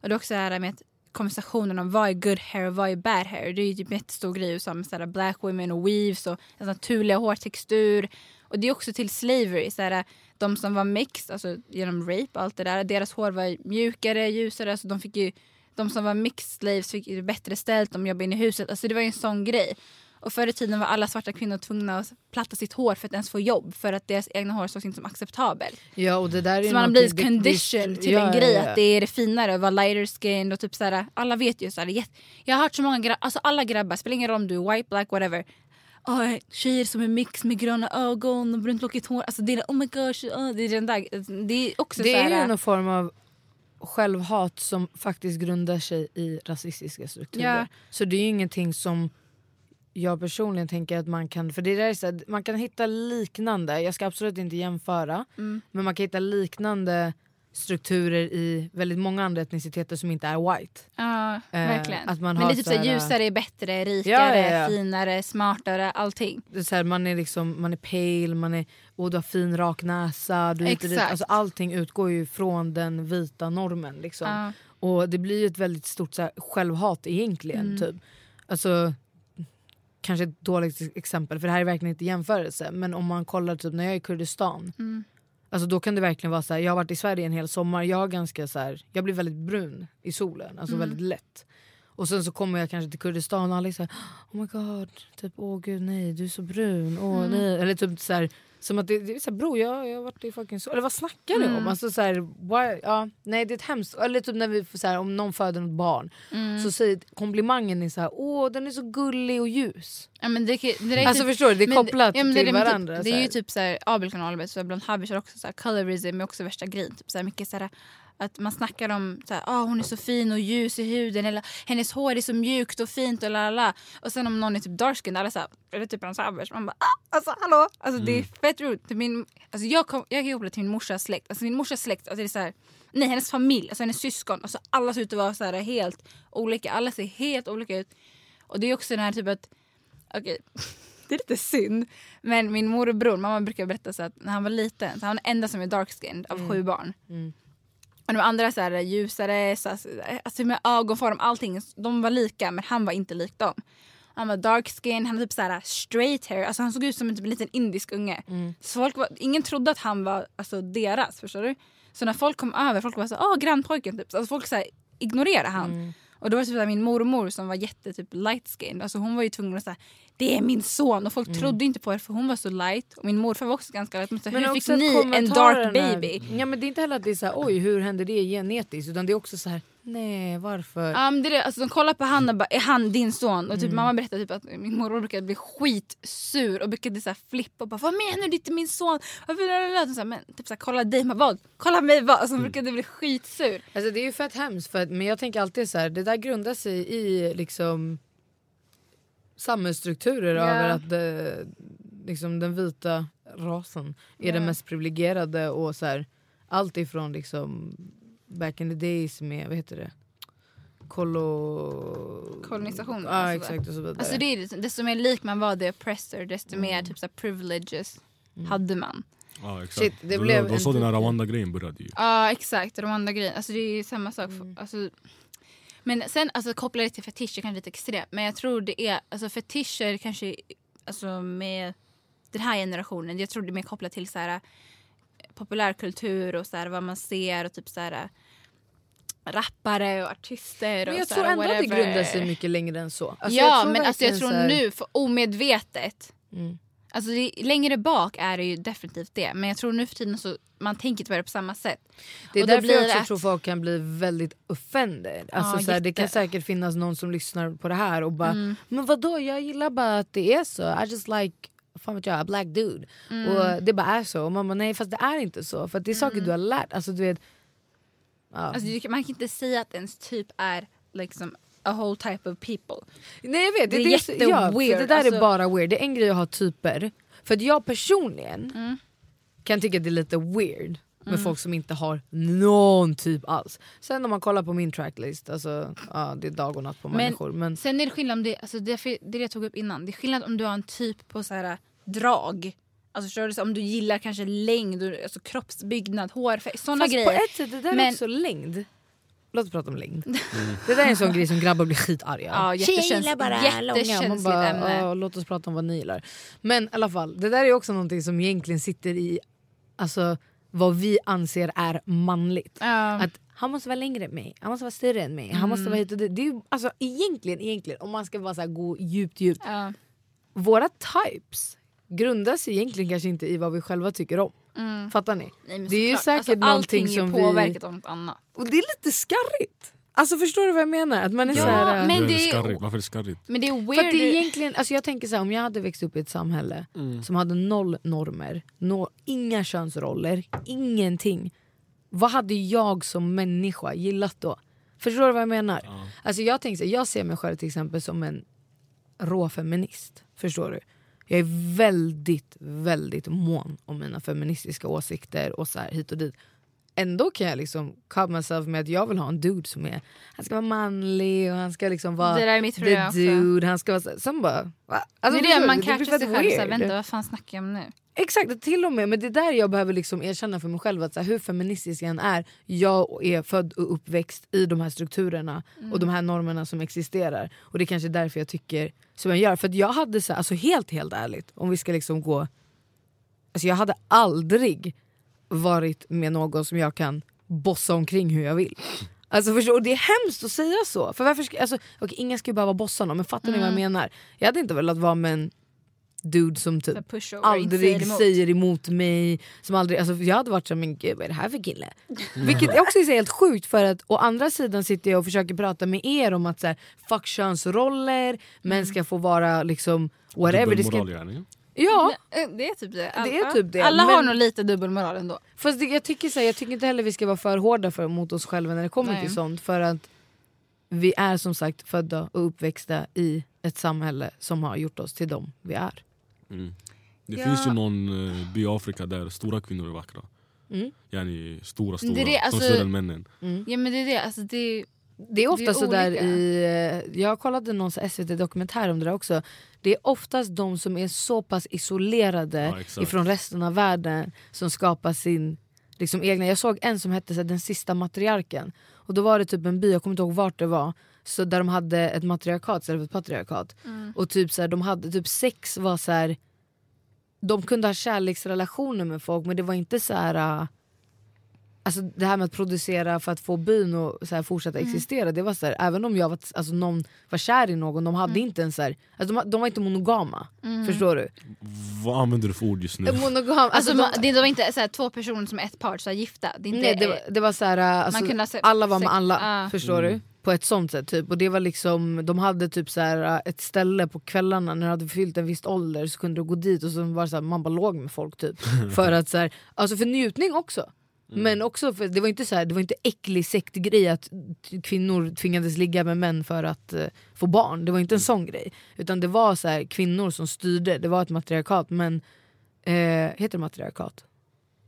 S3: Och det är också det här med att konversationen om vad är good hair och vad är bad hair. Det är ju typ en jättestor grej USA med såhär, black women och weaves och naturliga hårtextur. Och det är också till slavery. Såhär, de som var mixed, alltså genom rape och allt det där, deras hår var mjukare, ljusare. Så de fick ju de som var mixed slaves fick det bättre ställt, de jobbade inne i huset. Alltså det var ju en sån grej. Och förr i tiden var alla svarta kvinnor tvungna att platta sitt hår för att ens få jobb. För att deras egna hår sågs inte som acceptabelt.
S1: Ja, och det där är
S3: Så man har blivit conditioned till
S1: ja,
S3: en grej
S1: ja, ja.
S3: att det är det finare att vara lighter skin och typ såhär, alla vet ju såhär, jag har hört så många grabbar, alltså alla grabbar, spelar ingen roll om du är white, black, whatever. Oh, tjejer som är mix med gröna ögon och brunt lockigt hår, alltså det är oh my gosh, oh, det är den där, det är också
S1: Det är ju någon form av självhat som faktiskt grundar sig i rasistiska strukturer.
S3: Ja.
S1: Så det är ju ingenting som jag personligen tänker att man kan... För det där är så här, Man kan hitta liknande, jag ska absolut inte jämföra,
S3: Mm.
S1: men man kan hitta liknande strukturer i väldigt många andra etniciteter som inte är white.
S3: Ja,
S1: Eh,
S3: verkligen.
S1: att man
S3: Men
S1: har
S3: det är typ
S1: så här-
S3: ljusare är bättre, rikare,
S1: Ja, ja,
S3: finare, smartare, allting.
S1: Det är så här, man är liksom, man är pale, man är, och du har fin rak näsa, du dit.
S3: Exakt.
S1: Alltså, allting utgår ju från den vita normen. Liksom. Och det blir ju ett väldigt stort så här, självhat egentligen.
S3: Mm.
S1: Typ. Alltså, kanske ett dåligt exempel för det här är verkligen inte jämförelse. Men om man kollar typ när jag är i Kurdistan.
S3: Mm.
S1: Alltså då kan det verkligen vara så här, jag har varit i Sverige en hel sommar. Jag, har ganska så här, jag blir väldigt brun i solen, alltså
S3: Mm.
S1: väldigt lätt. Och sen så kommer jag kanske till Kurdistan och alla är såhär Oh my god, typ åh gud nej du är så brun, åh
S3: Mm.
S1: nej. Eller typ så här, Som att det, det är såhär, bro jag, jag har varit i fucking så Eller vad snackar du om? Alltså, såhär, why, ja, nej det är ett hemskt, eller typ när vi får såhär, om någon föder något barn så säger komplimangen är såhär, åh den är så gullig och ljus.
S3: Ja, men det, det, det är
S1: Alltså
S3: typ-
S1: förstår du, det är
S3: men-
S1: kopplat
S3: ja, men
S1: till
S3: det,
S1: varandra.
S3: Typ, det är
S1: så
S3: ju
S1: här.
S3: typ såhär, Abel kan Albert, så bland Habish har också såhär, colorism är också värsta grejen. Typ, såhär, mycket såhär, att man snackar om såhär, ah, hon är så fin och ljus i huden eller hennes hår är så mjukt och fint och la la, la. Och sen om någon är typ dark alla såhär, eller typ en Habish, man bara ah, alltså hallå! Alltså det är fett roligt. Min, alltså, jag, kom, jag kan koppla till min morsas släkt. Alltså min morsas släkt, alltså, det är såhär, nej hennes familj, alltså hennes syskon, alltså, alla ser ut att vara såhär, helt olika. Alla ser helt olika ut. Och det är också den här typ att, okej det är lite synd. Men min morbror, mamma brukar berätta så att när han var liten, så han var den enda som är dark-skinned av sju barn.
S1: Mm.
S3: Och de andra så här, ljusare, så, alltså med ögonform, allting. De var lika men han var inte lik dem. Han var dark skin, han hade typ så här straight hair, alltså han såg ut som en, typ, en liten indisk unge.
S1: Mm.
S3: Så folk var, ingen trodde att han var alltså, deras, förstår du? Så när folk kom över, folk var så åh grannpojken typ. Alltså folk så här, ignorerade han.
S1: Mm.
S3: Och då var det typ så här, min mormor som var jätte typ light skinned, alltså hon var ju tvungen att säga det är min son och folk
S1: Mm.
S3: trodde inte på det för hon var så light och min morfar var också ganska light. Men, så, här, hur fick ni en dark baby?
S1: Ja, men det är inte heller att det är såhär, oj hur hände det genetiskt? Utan det är också så här: nej varför?
S3: Ja, men det är det. Alltså, de kollar på han och bara, är han din son? Och typ,
S1: Mm.
S3: mamma berättade typ att min mormor brukade bli skitsur och brukade så här flippa och bara vad menar du det är inte min son? Varför? Så här, men typ så här, kolla dig, men vad? Kolla mig vad? Alltså, hon brukade bli skitsur.
S1: Alltså det är ju fett hemskt för att, men jag tänker alltid så här, det där grundar sig i liksom samhällsstrukturer
S3: Ja.
S1: över att det, liksom den vita rasen är den
S3: Ja.
S1: mest privilegierade och så här, allt ifrån liksom back in the days med, vad heter det? Kolo...
S3: Kolonisation,
S1: Ja
S3: alltså.
S1: exakt och så vidare.
S3: Alltså, det är, det- desto mer lik man var the oppressor desto
S1: Mm.
S3: mer typ, så här, privileges hade man.
S2: Ja, exakt.
S1: Shit, det
S2: det
S1: blev
S2: var
S1: en
S2: så den här
S1: typ-
S2: Rwanda-grejen började ju.
S3: Ja exakt, de andra grejerna. Alltså, det är ju samma sak.
S1: Mm.
S3: Alltså, men sen alltså, koppla det till fetischer kanske lite extremt. Men jag tror det är alltså, fetischer kanske alltså, med den här generationen. Jag tror det är mer kopplat till så här, populärkultur och så här, vad man ser och typ så här rappare och artister.
S1: men
S3: och
S1: jag
S3: så
S1: tror ändå att det
S3: whatever.
S1: grundar sig mycket längre än så. Alltså,
S3: ja men alltså, jag tror
S1: här-
S3: nu, för omedvetet.
S1: Mm.
S3: Alltså det, längre bak är det ju definitivt det. Men jag tror nu för tiden så man tänker inte på det på samma sätt.
S1: Det är
S3: Och
S1: därför jag också
S3: det
S1: tror
S3: att-
S1: folk kan bli väldigt offended. Alltså,
S3: Ja,
S1: så här, det kan säkert finnas någon som lyssnar på det här och bara
S3: Mm.
S1: Men vadå jag gillar bara att det är så. I just like fan vet jag, a black dude.
S3: Mm.
S1: Och det bara är så. Och man bara nej fast det är inte så. För det är saker du har lärt. Alltså du vet. Ja.
S3: Alltså, man kan inte säga att ens typ är liksom a whole type of people.
S1: nej jag vet,
S3: det är
S1: det, så- ja,
S3: jätteweird,
S1: Det där
S3: alltså-
S1: är bara weird. Det är en grej att ha typer. För att jag personligen
S3: Mm.
S1: kan tycka att det är lite weird med folk som inte har någon typ alls. Sen om man kollar på min tracklist, alltså, ja, det är dag och natt på
S3: Men-
S1: människor. Men
S3: Sen är det skillnad om det, alltså det, det det jag tog upp innan. Det är skillnad om du har en typ på så här drag. Alltså förstår om du gillar kanske längd, alltså kroppsbyggnad, hårfärg, sådana
S1: Fast
S3: grejer.
S1: på ett sätt, det där är
S3: Men-
S1: också längd. Låt oss prata om längd. Det där är en sån grej som grabbar blir skitarga
S3: Ja,
S1: Tjejer gillar bara långa. Man
S3: jättekänsligt
S1: bara,
S3: ämne.
S1: "Ja, låt oss prata om vad ni gillar. Men i alla fall, det där är också någonting som egentligen sitter i alltså, vad vi anser är manligt.
S3: Ja.
S1: Att han måste vara längre än mig, han måste vara större än mig, han måste
S3: Mm.
S1: vara hit och dit. Det är ju, alltså, egentligen, egentligen, om man ska bara så här, gå djupt djupt.
S3: Ja.
S1: Våra types grundas egentligen kanske inte i vad vi själva tycker om.
S3: Mm.
S1: Fattar ni?
S3: Nej,
S1: Det är ju
S3: såklart.
S1: säkert
S3: alltså,
S1: någonting
S3: allting är
S1: som vi-
S3: påverkat av något annat.
S1: Och det är lite skarrigt. Alltså förstår du vad jag menar? Att man är
S3: Ja,
S1: så här,
S3: men det är-
S2: skarrigt? Varför är det skarrigt?
S3: Men det är
S1: För att
S3: weird.
S1: det är egentligen, alltså jag tänker så här, om jag hade växt upp i ett samhälle som hade noll normer, no, inga könsroller, ingenting. Vad hade jag som människa gillat då? Förstår du vad jag menar?
S2: Ja.
S1: Alltså jag, tänker så här, jag ser mig själv till exempel som en rå feminist. Förstår du? Jag är väldigt, väldigt mån om mina feministiska åsikter och så här hit och dit. Ändå kan jag liksom cover myself med att jag vill ha en dude som är Han ska vara manlig och han ska liksom vara
S3: Det där är mitt
S1: the dude. Han ska vara så, sen bara... Alltså,
S3: det är det, man catchar sig själv såhär, vänta vad fan snackar jag om nu?
S1: Exakt, till och med. Men det är där jag behöver liksom erkänna för mig själv att så här, hur feministisk jag än är, jag är född och uppväxt i de här strukturerna och de här normerna som existerar. Och det är kanske därför jag tycker som jag gör. För att jag hade så här, alltså helt helt ärligt, om vi ska liksom gå... Alltså jag hade aldrig varit med någon som jag kan bossa omkring hur jag vill. Alltså förstår, och det är hemskt att säga så. För varför ska, alltså, okej, ingen ska ju behöva bossa någon men fattar ni vad jag menar? Jag hade inte velat vara med en dude som typ aldrig
S3: emot.
S1: säger emot mig. Som aldrig, alltså jag hade varit så men gud vad är det här för kille? Vilket också är helt sjukt för att å andra sidan sitter jag och försöker prata med er om att så här, fuck könsroller, män ska få vara liksom whatever. Det ska, ja,
S3: Eh, Det är typ det. All-
S1: Det är typ det,
S3: Alla har
S1: men-
S3: nog lite dubbelmoral ändå.
S1: fast det, jag, tycker så här, jag tycker inte heller vi ska vara för hårda för, mot oss själva när det kommer
S3: Nej.
S1: till sånt. För att vi är som sagt födda och uppväxta i ett samhälle som har gjort oss till dem vi är.
S2: Mm. Det
S3: Ja.
S2: finns ju någon eh, by i Afrika där stora kvinnor är vackra.
S1: Mm.
S2: Yani stora, stora.
S3: Det är det, alltså-
S2: Som större än männen.
S3: Ja men det är det, alltså det
S1: Det är ofta
S3: Det är
S1: så där
S3: olika.
S1: i, eh, jag kollade någon SVT-dokumentär om det där också. Det är oftast de som är så pass isolerade
S2: Ja,
S1: ifrån resten av världen som skapar sin liksom, egna. Jag såg en som hette så här, Den sista matriarken. Och då var det typ en by, jag kommer inte ihåg vart det var. Så där de hade ett matriarkat istället för ett patriarkat. Och typ så här, de hade typ sex var så här. De kunde ha kärleksrelationer med folk men det var inte så här. äh, Alltså det här med att producera för att få byn att så här, fortsätta existera, det var så här, även om jag var, alltså, någon var kär i någon, de hade inte en så här, alltså, de, de var inte monogama. Förstår du?
S2: Vad använder du för ord just nu?
S1: Monogam,
S3: Alltså,
S1: alltså,
S3: man,
S1: de,
S3: det var inte så här, två personer som är ett par, så här, gifta. Det är inte,
S1: nej, det, var, det var så här, alltså,
S3: kunde
S1: alla var med alla,
S3: ah.
S1: förstår
S2: Mm.
S1: du? På ett sånt sätt typ. Och det var liksom, de hade typ så här, ett ställe på kvällarna när du hade fyllt en viss ålder så kunde du gå dit och så var det så här, man bara låg med folk typ. för att så här, alltså för njutning också.
S2: Mm.
S1: Men också för, det var inte så här, det var inte äcklig sektgrej att kvinnor tvingades ligga med män för att eh, få barn. Det var inte en sån grej. Utan det var så här, kvinnor som styrde, det var ett matriarkat. Men eh, heter det matriarkat?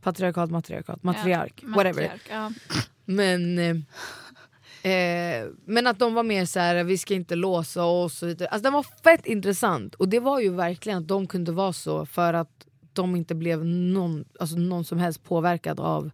S1: Patriarkat, matriarkat, matriark,
S3: Ja,
S1: whatever.
S3: matriark, ja.
S1: Men, eh, eh, men att de var mer så här, vi ska inte låsa oss och vidare. Alltså den var fett intressant och det var ju verkligen att de kunde vara så för att de inte blev någon, alltså någon som helst påverkad av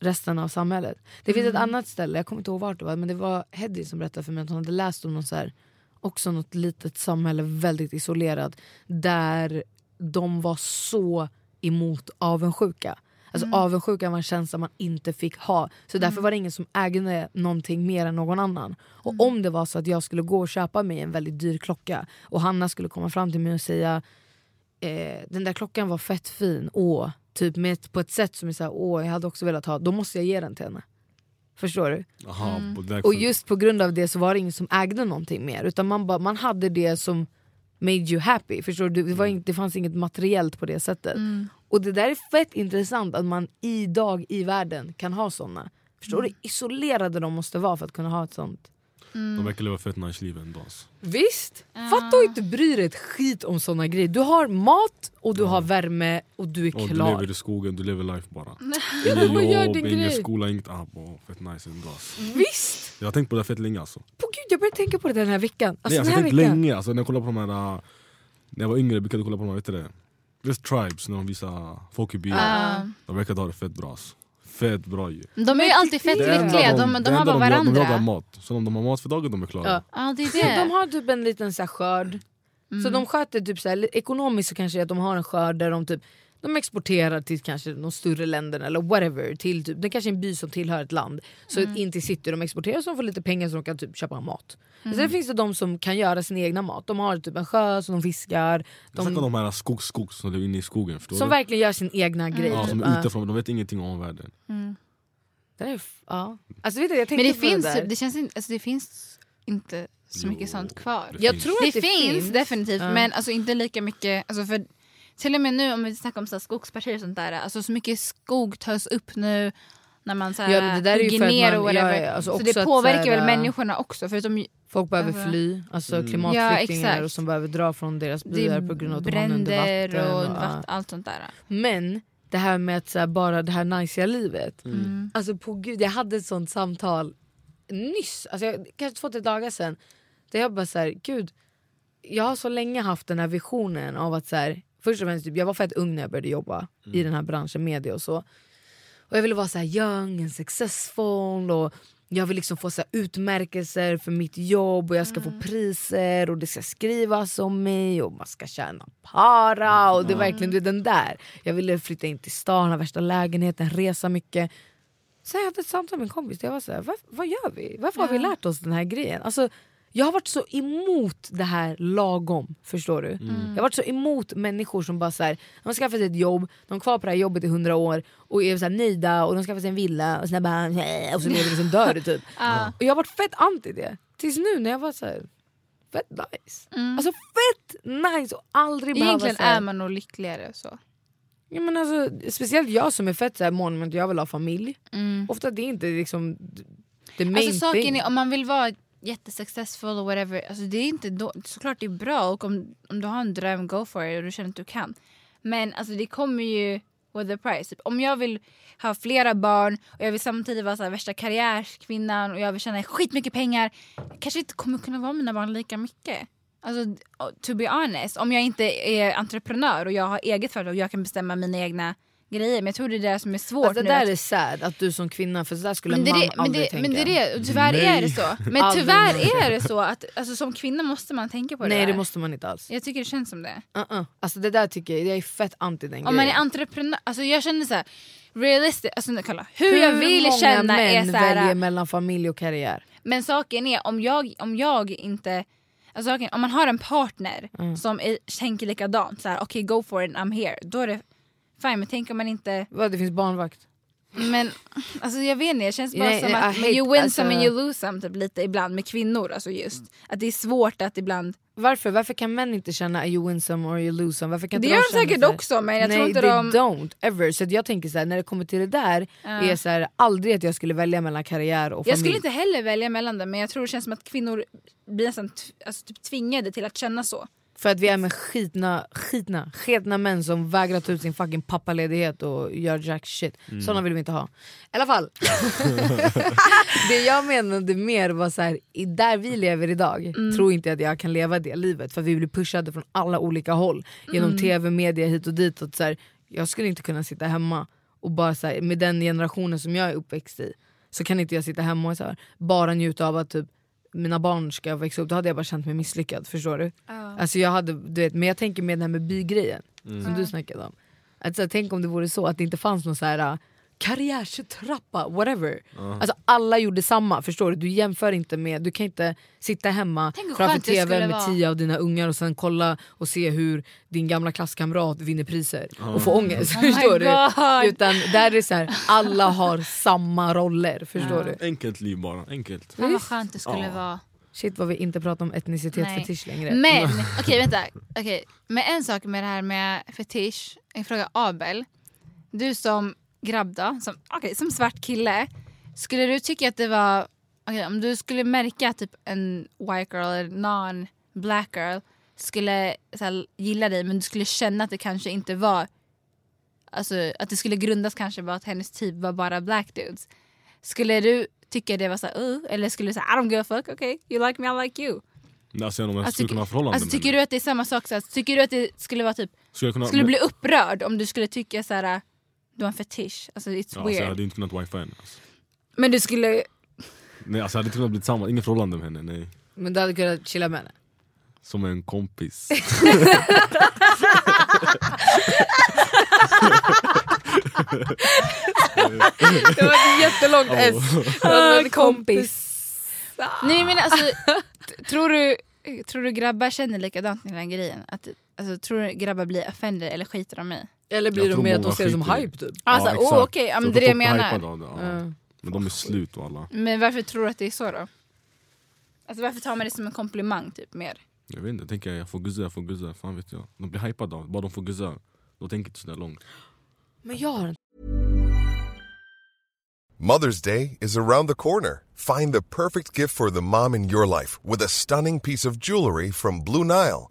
S1: resten av samhället. Det finns ett annat ställe, jag kommer inte ihåg vart det var, men det var Heddy som berättade för mig att hon hade läst om någon så här, också något litet samhälle väldigt isolerat där de var så emot avundsjuka. Alltså avundsjuka var en känsla man inte fick ha. Så därför var det ingen som ägde någonting mer än någon annan. Och om det var så att jag skulle gå och köpa mig en väldigt dyr klocka och Hanna skulle komma fram till mig och säga eh, den där klockan var fett fin, åh. Typ med, på ett sätt som är såhär, åh jag hade också velat ha, då måste jag ge den till henne. Förstår du?
S2: Aha,
S3: Mm.
S1: Och just på grund av det så var det ingen som ägde någonting mer utan man, bara, man hade det som made you happy. Förstår du? Det, var inte, det fanns inget materiellt på det sättet. Och det där är fett intressant att man idag i världen kan ha såna. Förstår du? Isolerade de måste vara för att kunna ha ett sånt.
S2: De verkar leva fett nice liv ändå. Alltså.
S1: Visst! Fatta att inte bry dig ett skit om såna grejer. Du har mat och du har värme och du är
S2: Och du
S1: klar.
S2: lever i skogen, du lever life bara. Inget
S1: men gör
S2: jobb,
S1: din
S2: ingen
S1: grej.
S2: skola, inget app. Oh, fett nice ändå. Alltså.
S1: Visst!
S2: Jag har tänkt på det fett länge alltså.
S1: På gud, jag började tänka på det den här veckan. Alltså,
S2: Nej, alltså,
S1: den
S2: jag
S1: här
S2: har tänkt
S1: veckan.
S2: länge, alltså, när jag kollade på de här... äh, När jag var yngre brukade jag kolla på de här, vet du det? Just Tribes, när de visar folk i byar.
S3: Ja.
S2: De verkar ha det fett bra alltså. Fett bra ju.
S3: De är ju alltid fett
S2: Det enda
S3: lyckliga, de, de,
S2: det
S3: har
S2: enda
S3: bara
S2: gör- De jagar
S3: varandra.
S2: mat, så om de har mat för dagen de är klara.
S1: Ja.
S3: Ja det är det.
S1: de har typ en liten så här, skörd. Så de sköter typ så här, ekonomiskt så kanske det är att de har en skörd där de typ de exporterar till kanske de större länderna eller whatever. Till typ, det kanske är en by som tillhör ett land. Så in till city de exporterar så de får lite pengar så de kan typ köpa mat. Sen finns det de som kan göra sin egna mat. De har typ en sjö som de fiskar. De,
S2: om de här skogs, skogs som lever inne i skogen. Förstår
S1: som
S2: du?
S1: verkligen gör sin egna grej.
S2: Ja,
S1: typ.
S2: som
S1: Ja.
S2: är utifrån, de vet ingenting om världen.
S1: Det är f- ja. Alltså, vet du, jag
S3: Men det finns,
S1: det
S3: det, känns alltså, det finns inte så mycket
S2: Jo,
S3: sånt kvar.
S2: det
S1: Jag
S2: finns.
S1: tror
S3: Det,
S1: att det
S3: finns,
S1: finns.
S3: definitivt
S1: Ja.
S3: men alltså inte lika mycket. Alltså för, till och med nu om vi snackar om så här skogspartier och sånt där. Alltså så mycket skog tas upp nu när man så här,
S1: Ja, det där är ju
S3: hugger
S1: för att
S3: ner och whatever.
S1: ja, ja, alltså
S3: så det
S1: att
S3: påverkar
S1: så här,
S3: väl
S1: äh,
S3: människorna också. Förutom
S1: Folk behöver
S3: Alltså-
S1: fly, alltså
S2: Mm.
S1: klimatflyktingar
S3: Ja,
S1: och som behöver dra från deras byar på grund av att de under
S3: bränder
S1: vatten.
S3: och
S1: och,
S3: vatten, allt sånt där.
S1: Men det här med att så här, bara det här najsiga livet.
S3: Mm.
S1: Alltså på gud, jag hade ett sånt samtal nyss, alltså jag, kanske två, tre dagar sedan. Där jag bara så här, gud, jag har så länge haft den här visionen av att så här, först och främst, typ, jag var fett ung när jag började jobba i den här branschen, media och så. Och jag ville vara så här young and successful och jag vill liksom få så utmärkelser för mitt jobb och jag ska få priser och det ska skrivas om mig och man ska tjäna para och det är verkligen du vet, den där. Jag ville flytta in till stan, ha värsta lägenheten, resa mycket. Så jag hade ett samtal med en kompis jag var så här, vad, vad gör vi? Varför har vi lärt oss den här grejen? Alltså, Jag har varit så emot det här lagom, förstår du? Jag har varit så emot människor som bara så här, de har skaffat sig ett jobb, de är kvar på det här jobbet i hundra år och är så här nöjda och de skaffar sig en villa och sen bara "Nej", och så lever de som dör typ. Och jag har varit fett anti det. Tills nu när jag var så här, fett nice. Alltså fett nice och aldrig behöva
S3: Egentligen är man nog lyckligare så.
S1: Ja, men alltså, speciellt jag som är fett så här mån om att jag vill ha familj. Ofta det är inte liksom the main
S3: Alltså saken
S1: thing.
S3: är om man vill vara jättesuccessful och whatever, alltså det är inte då, såklart det är bra och om, om du har en dröm, go for it och du känner att du kan. Men alltså det kommer ju with the price. Typ, om jag vill ha flera barn och jag vill samtidigt vara så här, värsta karriärskvinnan och jag vill tjäna skitmycket pengar. Jag kanske inte kommer kunna vara mina barn lika mycket. Alltså to be honest, om jag inte är entreprenör och jag har eget företag och jag kan bestämma mina egna grejer. Men jag tror det är det som är svårt
S1: Alltså, det
S3: nu.
S1: där
S3: att-
S1: är sad att du som kvinna, för så där skulle
S3: men det,
S1: man
S3: det, men,
S1: aldrig
S3: det,
S1: tänka.
S3: men det är det, tyvärr
S2: Nej.
S3: är det så. Men tyvärr är det så att alltså, som kvinna måste man tänka på det
S1: Nej
S3: där.
S1: det måste man inte alls.
S3: Jag tycker det känns som det.
S1: Uh-uh. Alltså det där tycker jag, jag är fett anti den
S3: Om man är entreprenör, alltså jag känner så här, realistiskt, alltså kolla, hur, jag vill
S1: många
S3: känna är
S1: män
S3: så här,
S1: väljer mellan familj och karriär?
S3: Men saken är om jag, om jag inte Alltså, om man har en partner
S1: Mm.
S3: som är, tänker likadant, så här, okej go for it I'm here, då är det fine. Men tänk om man inte...
S1: Vad, det finns barnvakt?
S3: Men alltså, jag vet inte, det känns bara
S1: Nej,
S3: som att
S1: hate-
S3: you win
S1: alltså-
S3: some and you lose some typ, lite ibland med kvinnor. Alltså, just. Att det är svårt att ibland...
S1: Varför? Varför kan män inte känna you win some or you lose some? Varför kan
S3: Det
S1: inte
S3: gör de säkert också men jag
S1: Nej
S3: tror inte de...
S1: don't ever. Så jag tänker så här, när det kommer till det där, är så här, aldrig att jag skulle välja mellan karriär och familj.
S3: Jag skulle inte heller välja mellan dem men jag tror det känns som att kvinnor blir nästan alltså, typ tvingade till att känna så.
S1: För att vi är med skitna, skitna, sketna män som vägrar ta ut sin fucking pappaledighet och gör jack shit. Såna vill vi inte ha. I alla fall. det jag menade mer var så här, i där vi lever idag tror inte jag att jag kan leva det livet. För vi blir pushade från alla olika håll. Genom tv, media, hit och dit. Och så här, jag skulle inte kunna sitta hemma och bara så här, med den generationen som jag är uppväxt i. Så kan inte jag sitta hemma och så här, bara njuta av att typ, mina barn ska växa upp. Då hade jag bara känt mig misslyckad. Förstår du? Alltså jag hade, du vet, men jag tänker med det här med bygrejen som du snackade om. Att, så här, tänk om det vore så att det inte fanns någon så här karriärstrappa, whatever. Alltså alla gjorde samma, förstår du? Du jämför inte med, du kan inte sitta hemma framför
S3: skönt det
S1: tv
S3: skulle
S1: med tio av dina ungar och sen kolla och se hur din gamla klasskamrat vinner priser och få ångest.
S3: Oh
S1: förstår du?
S3: God.
S1: Utan där är det så här, alla har samma roller, förstår du?
S2: Enkelt liv bara, enkelt.
S3: Fan vad skönt det skulle vara.
S1: Shit vad vi inte pratar om etnicitet
S3: Nej.
S1: fetisch längre.
S3: Men okej vänta, okej. men en sak med det här med fetisch, jag frågar Abel. Du som grabb då, som, okej, som svart kille. Skulle du tycka att det var, okej, om du skulle märka att typ en white girl eller non-black girl skulle här, gilla dig men du skulle känna att det kanske inte var Alltså att det skulle grundas kanske på att hennes typ var bara black dudes. Skulle du tycka det var så uh, eller skulle du säga I don't give a fuck, okay, you like me, I like you.
S2: Alltså, om jag
S3: Alltså,
S2: skulle kunna förhållande
S3: Alltså, tycker du att det är samma sak? Så här, tycker du att det skulle vara typ
S2: Skulle kunna...
S3: Skulle du bli upprörd om du skulle tycka så här du har en fetisch? Alltså it's
S2: ja, alltså, jag
S3: weird.
S2: hade inte kunnat wifi henne. Alltså.
S3: Men du skulle...
S2: Nej, alltså, jag hade inte kunnat bli tillsammans, inget förhållande med henne. Nej.
S1: Men du hade kunnat chilla med henne?
S2: Som en kompis.
S1: Det var ett jättelångt S. en kompis.
S3: Nej men alltså, tror du, tror du grabbar känner likadant med den grejen? Att, alltså, tror du grabbar blir offended eller skiter de i?
S1: Eller blir de mer att de ser det som
S2: skiter i
S1: hype typ?
S3: Alltså,
S2: ja, exakt.
S3: okej,
S2: Så
S3: det är det jag menar.
S2: hypade av det, ja.
S1: Mm.
S2: Men de är slut och alla.
S3: Men varför tror du att det är så då? Alltså varför tar man det som en komplimang typ mer?
S2: Jag vet inte, jag tänker jag får guzza, jag får guzza. Fan vet jag. De blir hypade av bara de får guzza. De tänker inte sådär långt.
S1: Men jag har en
S4: Mother's Day is around the corner. Find the perfect gift for the mom in your life with a stunning piece of jewelry from Blue Nile.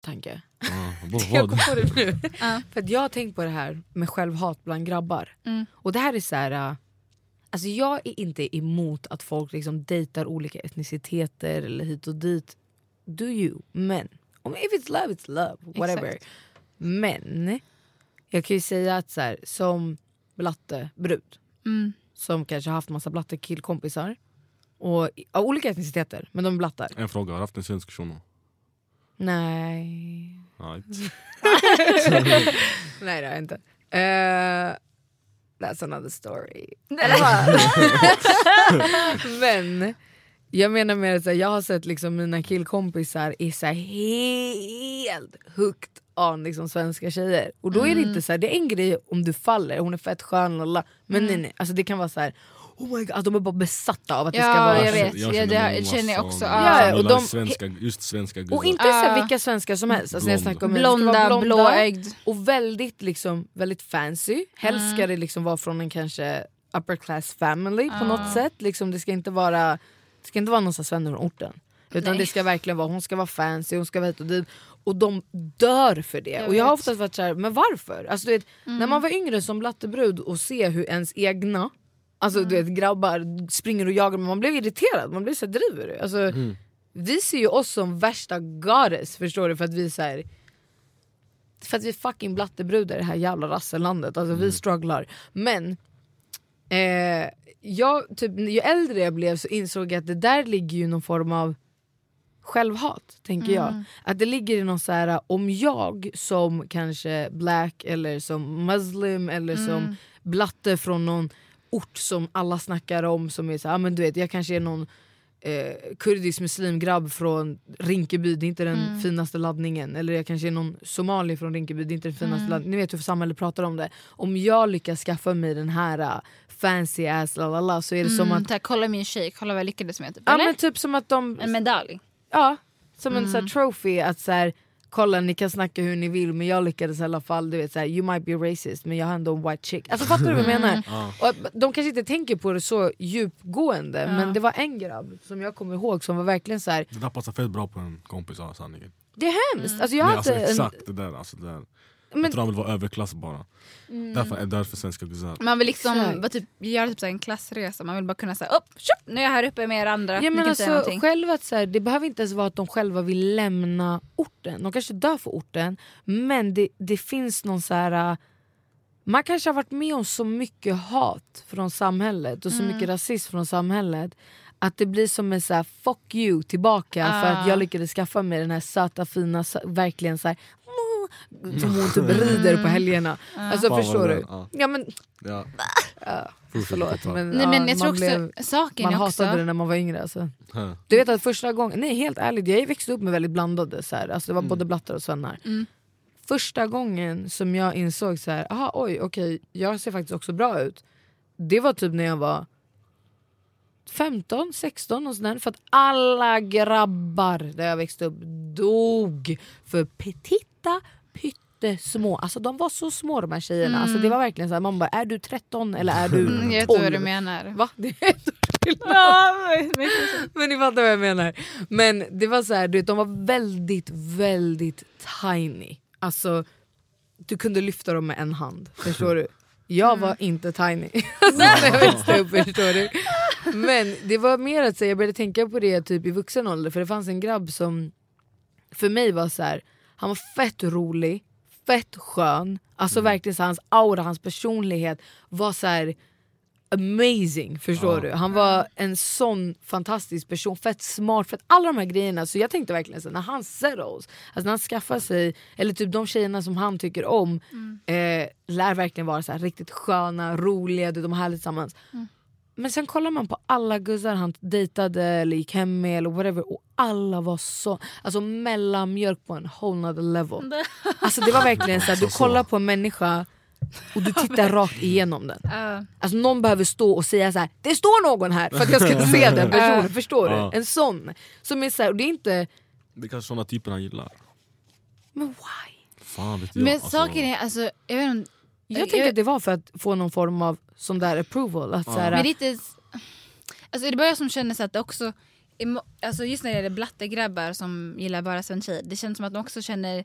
S1: Tanke.
S2: Ja, vad-
S1: Jag kom
S2: vad?
S1: på det nu. För att jag har tänkt på det här med självhat bland grabbar. Och det här är så här... äh, Alltså jag är inte emot att folk liksom dejtar olika etniciteter eller hit och dit. Do you. Men, om if it's love it's love. Whatever.
S3: Exakt.
S1: Men jag kan ju säga att så här, som blattebrud
S3: Mm.
S1: som kanske har haft massa blatte killkompisar och, av olika etniciteter, men de är blattar.
S2: En fråga, har du haft en svensk shuno?
S1: Nej.
S2: Right.
S1: Nej det har jag inte. Uh, that's another story. Men jag menar mer att jag har sett liksom mina killkompisar är så helt hooked on liksom svenska tjejer. Och då är det inte så här, det är en grej om du faller, hon är fett skön lalla. Men nej nej, alltså det kan vara så här. Oh my God, de är bara besatta av att det ska
S3: Ja,
S1: vara
S3: jag vet.
S2: Jag
S3: Ja, det
S2: känner
S3: här
S2: många
S3: känner jag också.
S1: Ja, och de-
S2: svenska, just svenska guzzar.
S1: Och inte så
S3: Ah.
S1: vilka svenskar som helst. Alltså jag
S2: Blonda.
S1: snackar om
S3: Blonda,
S1: vara
S3: blåögd.
S1: och väldigt, liksom, väldigt fancy. Helst ska det liksom vara från en kanske upper class family på något sätt. Liksom, det ska inte vara det ska inte vara någon orten. Utan
S3: Nej.
S1: det ska verkligen vara, hon ska vara fancy, hon ska vara hit och dit. Och de dör för det.
S3: Jag
S1: och jag har oftast varit såhär, men varför? Alltså, du vet, När man var yngre som blattebrud och se hur ens egna Alltså du vet grabbar springer och jagar men man blev irriterad, man blev så här, driver du? Alltså, Vi ser ju oss som värsta goddess förstår du? För att vi är så här, För att vi är fucking blattebrudar i det här jävla rassellandet, alltså vi strugglar. Men eh, jag, typ, ju äldre jag blev så insåg jag att det där ligger ju någon form av självhat, tänker jag. Att det ligger i någon så här, om jag som kanske black eller som muslim eller som blatte från någon ort som alla snackar om som är så här, ah, men du vet jag kanske är någon eh, kurdisk muslimgrabb från Rinkeby, det är inte den finaste laddningen. Eller jag kanske är någon somali från Rinkeby, det är inte den finaste laddningen. Ni vet hur samhället pratar om det. Om jag lyckas skaffa mig den här uh, fancy ass lalala så är det som
S3: Mm,
S1: att...
S3: så här, kolla min tjej, kolla vad jag lyckades med. Typ,
S1: Ja
S3: eller?
S1: men typ som att de...
S3: En medalj.
S1: Ja, som en så här, trophy att så här, kolla ni kan snacka hur ni vill men jag lyckades i alla fall, du vet så här, you might be racist men jag har ändå en white chick. Alltså fattar du vad jag menar? Och att de kanske inte tänker på det så djupgående men det var en grabb som jag kommer ihåg som var verkligen så här.
S2: Det där passar fett bra på en kompis sanningen.
S1: det är hemskt. Alltså jag
S2: Nej, alltså,
S1: inte en,
S2: exakt det där. Alltså, det där.
S1: Men-
S2: Jag tror han vill vara överklass bara. Därför är därför svenska guzzar.
S3: Man vill liksom bara typ, göra typ så en klassresa, man vill bara kunna säga upp, tjup, nu är jag här uppe med er andra,
S1: Ja, men alltså, själva att så här, det behöver inte ens vara att de själva vill lämna orten. De kanske dör för orten men det, det finns någon så här... äh, Man kanske har varit med om så mycket hat från samhället och så
S3: Mm.
S1: mycket rasism från samhället att det blir som en så här, fuck you tillbaka för att
S3: Ah.
S1: jag lyckades skaffa mig den här söta fina, verkligen så här, mm, som hon typ rider på helgerna. Alltså
S2: Fan,
S1: förstår du?
S2: ja.
S1: Ja men
S2: Ja.
S1: förlåt men,
S3: Nej,
S1: ja,
S3: men jag tror
S1: man
S3: också,
S1: blev,
S3: saken
S1: man
S3: är också...
S1: hatade det när man var yngre alltså. Du vet att första gången, nej helt ärligt, jag växte upp med väldigt blandade, så här, alltså det var både blattar och svennar.
S3: Mm.
S1: Första gången som jag insåg så här, aha oj okej jag ser faktiskt också bra ut. Det var typ när jag var 15, 16 och sådär. För att alla grabbar där jag växte upp dog för petita pyttesmå. Alltså de var så små de här tjejerna. Alltså, det var verkligen så här, man bara är du 13 eller är du 12?
S3: Mm, jag vet vad du menar.
S1: Va? Det är skillnad. Men ni fattar vad jag menar. Men det var så här, du vet, de var väldigt, väldigt tiny. Alltså, du kunde lyfta dem med en hand. Förstår du? Jag var inte tiny alltså, när jag växte upp. Förstår du? Men det var mer att säga, jag började tänka på det typ i vuxen ålder. För det fanns en grabb som för mig var så här, han var fett rolig, fett skön. Alltså verkligen så hans aura, hans personlighet var så här amazing, förstår
S2: Ja.
S1: du? Han var en sån fantastisk person, fett smart, fett alla de här grejerna. Så jag tänkte verkligen så när han settles, alltså när han skaffar sig, eller typ de tjejerna som han tycker om, eh, lär verkligen vara så här riktigt sköna, roliga, de har härligt tillsammans. Men sen kollar man på alla guzzar han dejtade eller gick hem med eller whatever och alla var så, alltså mellanmjölk på en whole nother level. Alltså det var verkligen så här, du kollar på en människa och du tittar rakt igenom den.
S3: Ja.
S1: Alltså någon behöver stå och säga så här: det står någon här för att jag ska se den personen, förstår du? En sån. Som är så här, och det är inte,
S2: Det är kanske såna typer han gillar.
S1: men why?
S2: Fan vet jag.
S3: Men
S2: alltså,
S3: saken är, alltså, jag vet inte,
S1: Jag tänker att det var för att få någon form av sån där approval. Att så här,
S3: Men det är inte... Alltså det bara jag som känner så att det också... Alltså just när det gäller blattegrabbar som gillar bara tjej. Det känns som att de också känner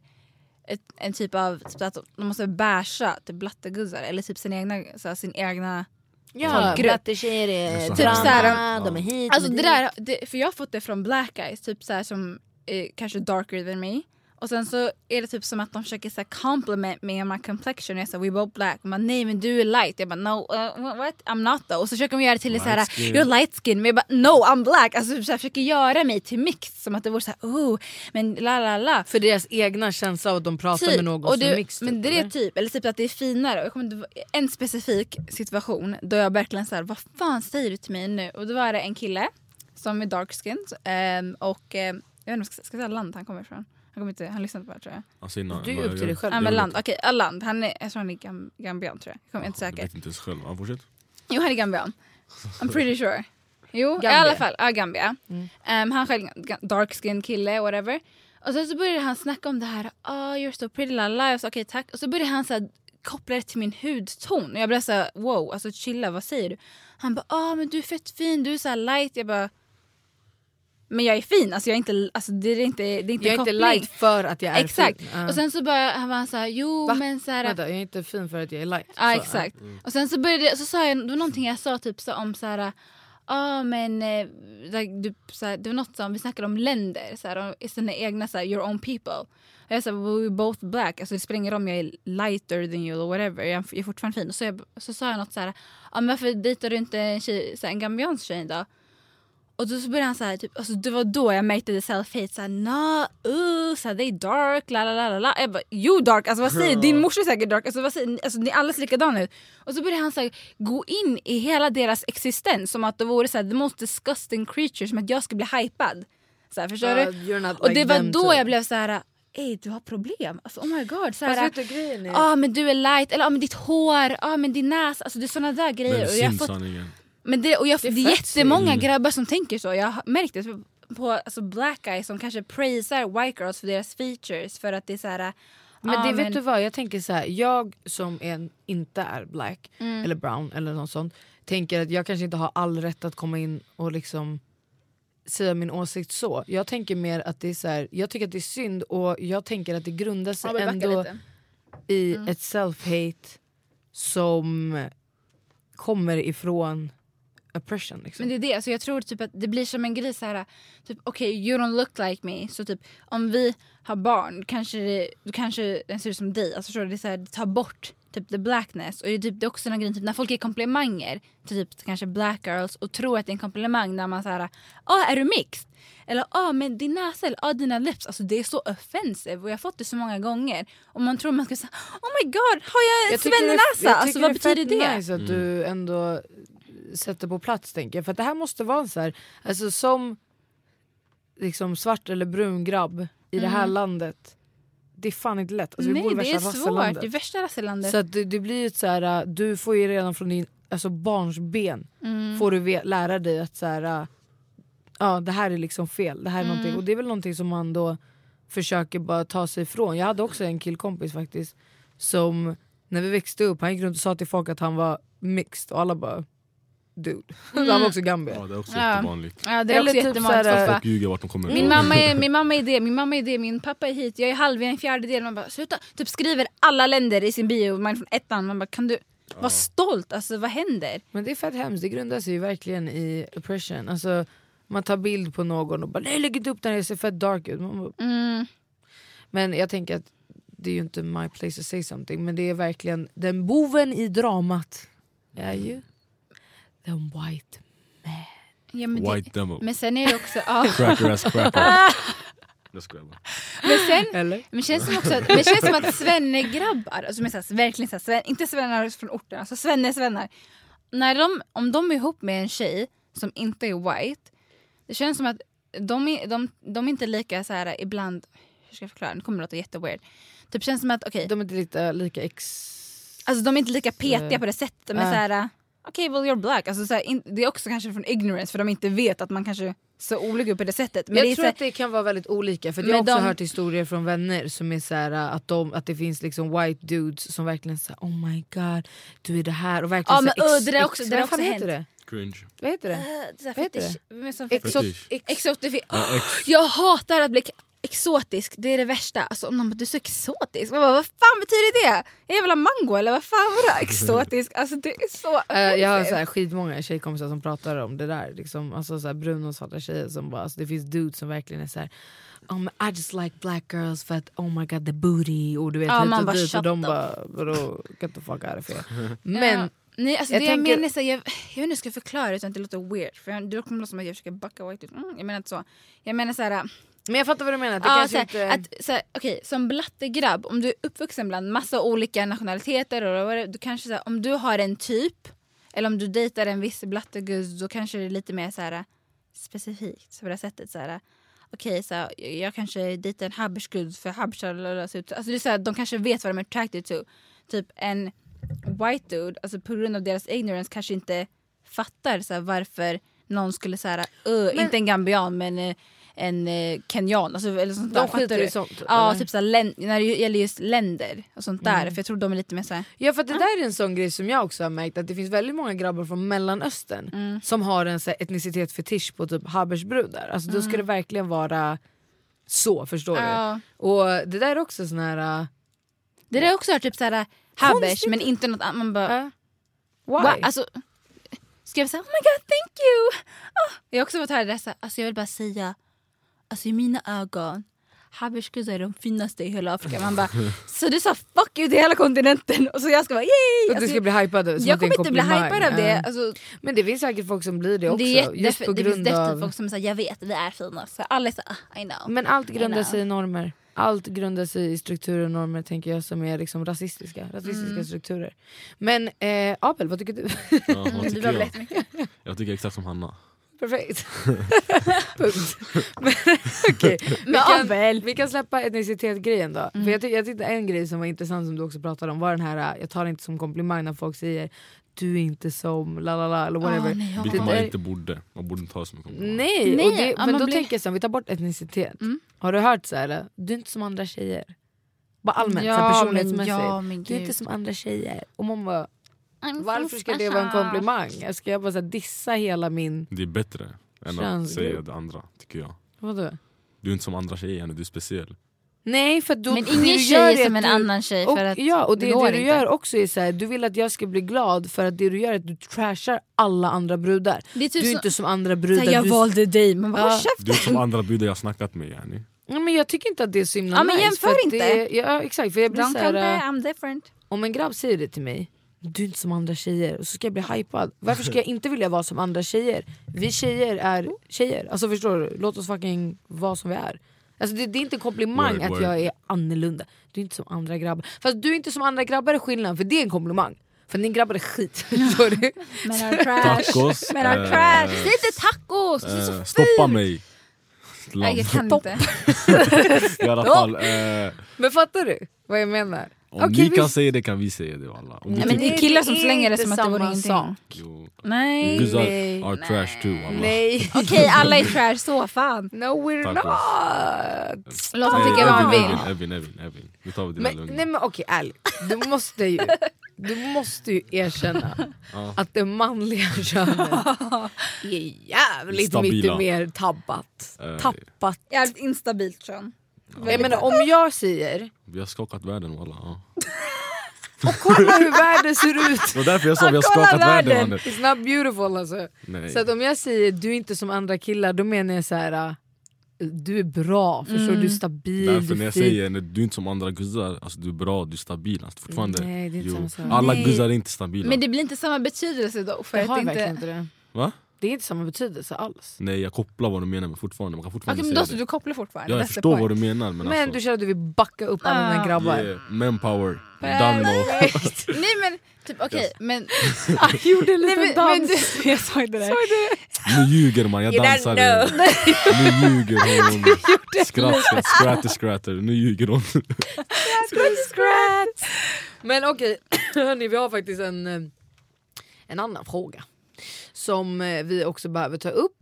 S3: ett, en typ av... Typ att de måste basha typ blatteguzzar. Eller typ sin egna... Så här, sin egna
S1: ja, blattetjejer är
S2: Typ
S3: såhär,
S1: de är hit,
S3: Alltså
S1: de
S3: det
S1: är
S3: där, det, för jag har fått det från black guys, typ så här som eh, kanske darker than me. Och sen så är det typ som att de försöker så här compliment me on my complexion. Jag säger we both black. Man, nej men du är light. Jag bara no, uh, what? I'm not though. Och så försöker de göra det till det så här,
S2: Light skin.
S3: you're light skin. Men jag bara no I'm black. Alltså så här, försöker göra mig till mixed. Som att det vore så här, oh, men la la la.
S1: För deras egna känsla av att de pratar med någon
S3: och
S1: som
S3: du,
S1: är mixed.
S3: Men
S1: typ,
S3: det är typ, eller typ att det är finare. Jag kommer en specifik situation då jag verkligen såhär, vad fan säger du till mig nu? Och då var det en kille som är dark skinned ehm, och ehm, jag vet inte, om jag ska, ska jag säga land han kommer ifrån? Han, kommer inte, han lyssnar inte på det tror jag.
S2: Alltså, innan,
S1: Du är
S2: jag-
S1: upp till dig själv.
S3: Ja
S2: jag
S3: men land, okej okay, land. Han är, jag tror han är gam, gambian tror jag. Jag kommer inte
S2: Jag
S3: säker.
S2: vet inte ens själv. Ja, fortsätt.
S3: Jo han är gambian. I'm pretty sure. Jo
S1: Gambia.
S3: i alla fall, ja Gambia. Ehm, han själv dark skin kille whatever. Och sen så började han snacka om det här, oh you're so pretty la la. Jag sa okej tack. Och så började han så här, koppla det till min hudton. Och jag blev så här, wow alltså chilla vad säger du? Han bara ah men du är fett fin, du är så här light. Jag bara men jag är fin, alltså jag är inte, alltså det är inte, det är inte
S1: Jag är
S3: en
S1: inte
S3: koppling.
S1: light för att jag är
S3: Exakt.
S1: fin. Ja.
S3: Och sen så bara han var så här, jo
S1: Va?
S3: men så här,
S1: Vänta, jag är inte fin för att jag är light.
S3: Ja
S1: Så,
S3: exakt. Och sen så började så sa jag, det var någonting jag sa typ så om så här, ja men eh, du, så här, det var något som, vi snackade om länder, så här, om sina egna så här, your own people. Och jag sa we're both black, alltså det spelar ingen roll om jag är lighter than you or whatever, jag är fortfarande fin. Och så, jag, så sa jag något så här, ja men varför dejtar du inte en, tjej, så här, en gambiansk tjej då? Och då så började han så här, typ, alltså det var då jag märkte det self-hate. Såhär, nah, uh, så här, they dark, la la la la. Jag bara, you dark, alltså vad säger du? Din morsa är säkert dark, alltså vad säger? Alltså ni alla ser likadana ut. Och så började han så här, gå in i hela deras existens som att det vore så här, the most disgusting creature, som att jag skulle bli hypad. Så här, förstår
S1: Ja,
S3: du? Och
S1: like
S3: det var då
S1: typ.
S3: jag blev så här. Ey du har problem, alltså, oh my god. Så här,
S1: vet du grejen är...
S3: ah, men du är light, eller ah, men ditt hår, ah, men din näsa, alltså det är såna där grejer.
S2: Men
S3: Och jag har fått
S2: sanningen.
S3: Men det, och jag, det
S1: är
S3: är,
S1: fett
S3: jättemånga
S2: synd.
S3: grabbar som tänker så. Jag har märkt det på alltså black guys som kanske praisar white girls för deras features. För att det är så här...
S1: Men
S3: ah,
S1: det vet du vad, jag tänker så här. jag som en, inte är black eller brown eller något sånt tänker att jag kanske inte har all rätt att komma in och liksom säga min åsikt så. Jag tänker mer att det är så här, jag tycker att det är synd och jag tänker att det grundar sig
S3: Ja,
S1: ändå
S3: lite.
S1: i
S3: Mm.
S1: ett self-hate som kommer ifrån oppression. Liksom.
S3: Men det är det, alltså jag tror typ att det blir som en grej så här. Typ okej you don't look like me. Så typ om vi har barn kanske det, då kanske den ser ut som dig. Alltså förstår du? Det, är så här, det tar bort typ the blackness. Och det är, typ, det är också en grej typ, när folk ger komplimanger till typ kanske black girls och tror att det är en komplimang när man säger ah är du mixed? Eller ah men din näsa eller ah dina lips. Alltså det är så offensive och jag har fått det så många gånger. Och man tror man ska säga oh my god har jag
S1: Jag tycker det är-
S3: svennenäsa?
S1: jag
S3: Alltså
S1: tycker
S3: vad
S1: det är
S3: betyder
S1: fett
S3: det?
S1: nice att du ändå sätter på plats tänker jag. För det här måste vara en så här, alltså som liksom svart eller brun grabb i det här landet. Det är fan inte lätt. Alltså, vi bor
S3: Mm. Nej
S1: i
S3: det är svårt, det är värsta rasselandet.
S1: Så det, det blir ju så här, äh, du får ju redan från din alltså barns ben
S3: Mm.
S1: får du lära dig att så här, äh, ja, det här är liksom fel. Det här är
S3: Mm.
S1: någonting. Och det är väl någonting som man då försöker bara ta sig ifrån. Jag hade också en killkompis faktiskt som när vi växte upp, han gick runt och sa till folk att han var mixed och alla bara dude. han var också Gambia.
S2: Ja, det är också
S3: Ja.
S2: jättevanligt.
S3: Ja det är
S1: Eller
S3: också
S1: typ
S3: jättevanligt.
S1: såhär,
S3: Foffa.
S2: Folk ljuger vart de kommer
S3: Min mamma, är, min mamma är det, min mamma är det, min pappa är hit, jag är halv, jag är en fjärdedel. Man bara sluta. Typ skriver alla länder i sin bio, man är från ettan. Man bara kan du vara stolt? Alltså vad händer?
S1: Men det är fett hemskt, det grundar sig ju verkligen i oppression. Alltså, man tar bild på någon och bara nej lägg inte upp den, jag ser fett dark ut. Bara,
S3: Mm.
S1: Men jag tänker att det är ju inte my place to say something men det är verkligen den boven i dramat är ju the white
S3: Ja, men,
S2: White
S3: det,
S2: demo.
S3: men sen är det också... Ja,
S2: Cracker ass cracker.
S3: Men sen,
S1: Eller?
S3: Men det känns som också att, men det känns som att svennegrabbar, alltså med så här, verkligen så här, sven, inte svennar från orten, alltså svenne-svennar. När de, om de är ihop med en tjej som inte är white, det känns som att de är, de, de är inte lika så här ibland, hur ska jag förklara, det kommer att låta jätteweird. Typ känns som att okej,
S1: De är inte lite lika ex...
S3: alltså de är inte lika petiga på det sättet. De är
S1: Äh.
S3: så här, okej well you're black. Alltså, så här, in, det är också kanske från ignorance för de inte vet att man kanske så olika ut på det sättet. Men
S1: jag
S3: det är
S1: tror
S3: här,
S1: att det kan vara väldigt olika för jag har också
S3: de-
S1: hört historier från vänner som är så här, att, de, att det finns liksom white dudes som verkligen säger oh my god du är det här och verkligen
S3: Ja,
S1: så
S3: men,
S1: här,
S3: uh, det där också- det där också
S1: heter det?
S2: Cringe.
S1: Vad heter det?
S3: äh, så här
S1: vad heter ex,
S3: Exotifi-
S2: Ja, ex.
S3: Jag hatar att bli exotisk, det är det värsta. Alltså om någon bara, du är så exotisk, man bara, vad fan betyder det? Jävla mango eller vad fan var det? Exotisk, alltså det är så
S1: Eh, jag har så här, skitmånga tjejkompisar som pratar om det där. Liksom, alltså, så här, bruna och svarta tjejer som bara, alltså, det finns dudes som verkligen är så här. Men I just like black girls för att oh my god the booty och du vet
S3: Ja,
S1: hit och
S3: bara,
S1: dit och de
S3: the
S1: bara vadå get the fuck out of here. Men
S3: ja. Nej, alltså
S1: jag
S3: det
S1: tänker-
S3: jag menar är så jag, jag vet inte hur jag ska förklara det utan att det låter weird. För jag, det kommer låta som att jag försöker backa white ut. Mm, jag menar inte så. Jag menar så här,
S1: Men jag fattar vad du menar. Det
S3: ja,
S1: kanske
S3: så här,
S1: inte...
S3: att, så här, okej, som blattegrabb, om du är uppvuxen bland massa olika nationaliteter, och, du kanske, så här, om du har en typ, eller om du dejtar en viss blatteguzz, då kanske det är lite mer så här, specifikt på det sättet. Så här, okej, så här, jag- jag kanske dejtar en habersguzz för ut alltså, det är De kanske vet vad de är attracted to. Typ en white dude, alltså på grund av deras ignorance kanske inte fattar så här, varför någon skulle säga, uh, inte en gambian men eh, en eh, kenyan. Alltså, eller sånt
S1: De
S3: där,
S1: skiter
S3: fattar
S1: i sånt,
S3: Ja,
S1: eller?
S3: typ såhär, län- när det gäller just länder och sånt där.
S1: Mm.
S3: För jag tror de är lite mer såhär...
S1: Ja för det där är en sån grej som jag också har märkt att det finns väldigt många grabbar från mellanöstern
S3: Mm.
S1: som har en så här, etnicitetsfetisch på typ habersbrudar. Alltså då ska det verkligen vara så förstår
S3: Mm. Ja.
S1: du. Och det där är också sån här... äh,
S3: Det där är också typ såhär habers
S1: Konstigt.
S3: men inte något annat. Man bara...
S1: äh, why?
S3: Wow, alltså, ska jag säga oh my god thank you! Ah, jag har också fått höra det där, alltså jag vill bara säga, alltså i mina ögon Haberskuddar är de finaste i hela Afrika. Man bara, så du sa fuck you till hela kontinenten och så jag ska vara yay!
S1: Att du
S3: Alltså,
S1: ska bli hypad som
S3: jag kommer inte bli hypad av det. Alltså,
S1: Men det finns säkert folk som blir det också.
S3: det, är jätte,
S1: just på
S3: det finns
S1: grund
S3: definitivt
S1: av...
S3: folk som säger jag vet vi är fina. Så alla är så ah, I know.
S1: Men allt grundar sig i normer. Allt grundar sig i strukturer och normer tänker jag som är liksom rasistiska, rasistiska
S3: Mm.
S1: strukturer. Men eh, Abel, vad tycker du?
S2: Ja, vad tycker jag? Jag tycker exakt som Hanna.
S1: Perfekt. Punkt. Men, okej. vi, kan, vi kan släppa etnicitet-grejen då.
S3: Mm.
S1: För jag, ty- jag tyckte en grej som var intressant som du också pratade om var den här, jag tar det inte som komplimang när folk säger du är inte som la la la eller whatever.
S3: Ah, nej, jag
S2: Vilket man inte borde. Man borde inte ta som en komplimang.
S1: Nej,
S3: Nej,
S1: och det,
S3: ja,
S1: men då
S3: blir-
S1: tänker jag så här, vi tar bort etnicitet.
S3: Mm.
S1: Har du hört så här, du är inte som andra tjejer? Bara allmänt,
S3: Ja,
S1: så här
S3: men
S1: personlighetsmässigt.
S3: ja, men
S1: du är inte som andra tjejer. Och man bara,
S3: I'm so
S1: varför ska det vara en komplimang? Ska jag bara så här, dissa hela min...
S2: Det är bättre än att
S1: Könsgrupp.
S2: säga det andra, tycker jag.
S1: Vadå?
S2: Du är inte som andra tjejer, du är speciell.
S1: Nej för då,
S3: Men
S1: det
S3: ingen
S1: du
S3: tjej
S1: gör
S3: är som
S1: att
S3: en
S1: du-
S3: annan tjej
S1: och,
S3: för att
S1: Ja och det,
S3: det går
S1: det du
S3: inte.
S1: gör också är så här, du vill att jag ska bli glad för att det du gör är att du trashar alla andra brudar.
S3: Det är typ
S1: du är
S3: så-
S1: inte som andra brudar.
S3: här, jag
S1: du,
S3: valde dig, man bara
S1: Ja.
S2: Du är som andra brudar jag snackat med yani.
S1: ja, men jag tycker inte att det är så himla
S3: Ja, men
S1: nice.
S3: jämför
S1: för att
S3: inte.
S1: Det, ja exakt för jag blir
S3: Don't
S1: så här,
S3: compare, I'm different.
S1: om en grabb säger det till mig du är inte som andra tjejer och så ska jag bli hypad. Varför ska jag inte vilja vara som andra tjejer? Vi tjejer är tjejer. Alltså förstår du? Låt oss fucking vara som vi är. Alltså det, det är inte en komplimang
S2: Word,
S1: att
S2: word.
S1: jag är annorlunda. Du är inte som andra grabbar. Fast du är inte som andra grabbar är skillnad för det är en komplimang. För din grabbar är skit.
S3: Men trash.
S2: Tacos.
S3: Men
S2: eh,
S3: trash. Säg inte tacos! Det är så
S2: eh,
S3: fult.
S2: stoppa mig!
S3: Nej, jag kan inte.
S2: I alla fall, eh,
S1: Men fattar du vad jag menar?
S2: om
S1: Okej,
S2: ni kan
S1: visst.
S2: säga det kan vi säga det alla. Om
S3: Nej, men det är killar som slänger det
S1: inte
S3: som att det vore ingenting.
S1: sak.
S2: Jo.
S3: Nej.
S2: Guzzar
S1: nej,
S2: are trash too alla.
S1: Nej.
S3: Okej, alla är trash, så fan.
S1: No we're
S2: Tack,
S1: not!
S3: Låt dem
S2: Nej,
S3: tycka vad han
S2: Evin,
S3: vill.
S2: Evin, Evin, Evin. Nu tar vi det
S1: Men, nej men okej ärligt, du måste ju, du måste ju erkänna att det manliga könet är jävligt
S2: Stabila.
S1: mycket mer tabbat.
S2: Eh.
S1: Tappat.
S3: Jävligt instabilt kön.
S1: Jag menar om jag säger,
S2: Vi har skakat världen alla. Ja.
S1: och kolla hur världen ser ut!
S2: Det var därför jag sa vi har
S1: Kolla
S2: skakat världen
S1: världen! It's not beautiful alltså.
S2: Nej.
S1: Så att om jag säger du är inte som andra killar då menar jag så här. äh, du är bra, förstår du? Du är stabil,
S2: Därför
S1: du
S2: när
S1: är
S2: jag
S1: fin.
S2: säger när du är inte som andra guzzar, alltså du är bra, du är stabil. Alltså, fortfarande,
S1: Nej, det är inte samma sak.
S2: alla
S3: Nej.
S2: guzzar är inte stabila.
S3: Men det blir inte samma betydelse då. För att
S1: har
S3: inte...
S1: verkligen inte det.
S2: Va?
S1: Det är inte samma betydelse alls.
S2: Nej jag kopplar vad du menar men fortfarande, man kan fortfarande
S3: men
S2: säga
S3: då
S2: det.
S3: du kopplar fortfarande?
S2: Ja, jag förstår
S3: point.
S2: vad du menar men,
S1: Men
S2: alltså,
S1: du känner att du vill backa upp alla dina
S3: Ah.
S1: grabbar.
S2: yeah, manpower, done no.
S3: Nej men typ okej men...
S1: Jag gjorde en liten
S3: men, men
S1: dans.
S3: du, jag sa inte det.
S2: Nu ljuger man, jag dansade. Nu ljuger hon. Skratt, skratt, skratter, skratter. Nu ljuger hon.
S1: Men okej, hörni vi har faktiskt en, eh, en annan fråga. Som eh, vi också behöver ta upp.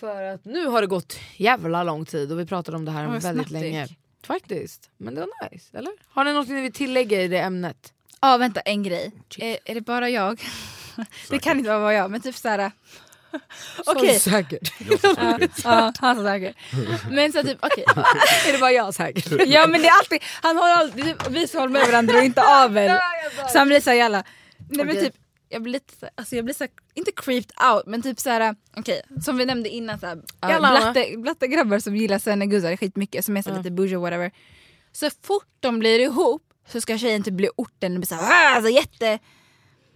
S1: För att nu har det gått jävla lång tid och vi pratade om det här
S3: vad
S1: väldigt
S3: det
S1: länge.
S3: gick.
S1: Faktiskt, men det var nice, eller? Har ni något ni vill tillägga i det ämnet?
S3: Ja vänta en grej. Är, är det bara jag? det kan inte vara jag men typ såhär...
S1: Okej.
S3: Okej.
S1: Säkert.
S2: Sa säkert.
S3: Ja, han sa säkert. Men så typ okej.
S1: är det bara jag säkert?
S3: Ja men det är alltid, han håller alltid, vi hålla med varandra och inte Abel. Så han blir såhär jävla, nej men typ jag blir lite så- alltså jag blir såhär, inte creeped out men typ såhär, okej som vi nämnde innan såhär, uh,
S1: Jalla, Anna.
S3: blatte, blatte grabbar som gillar svenneguzzar skitmycket som är så
S1: Ja.
S3: lite bougie och whatever. Så fort de blir ihop så ska tjejen typ bli orten och bli såhär, "Ah, alltså jätte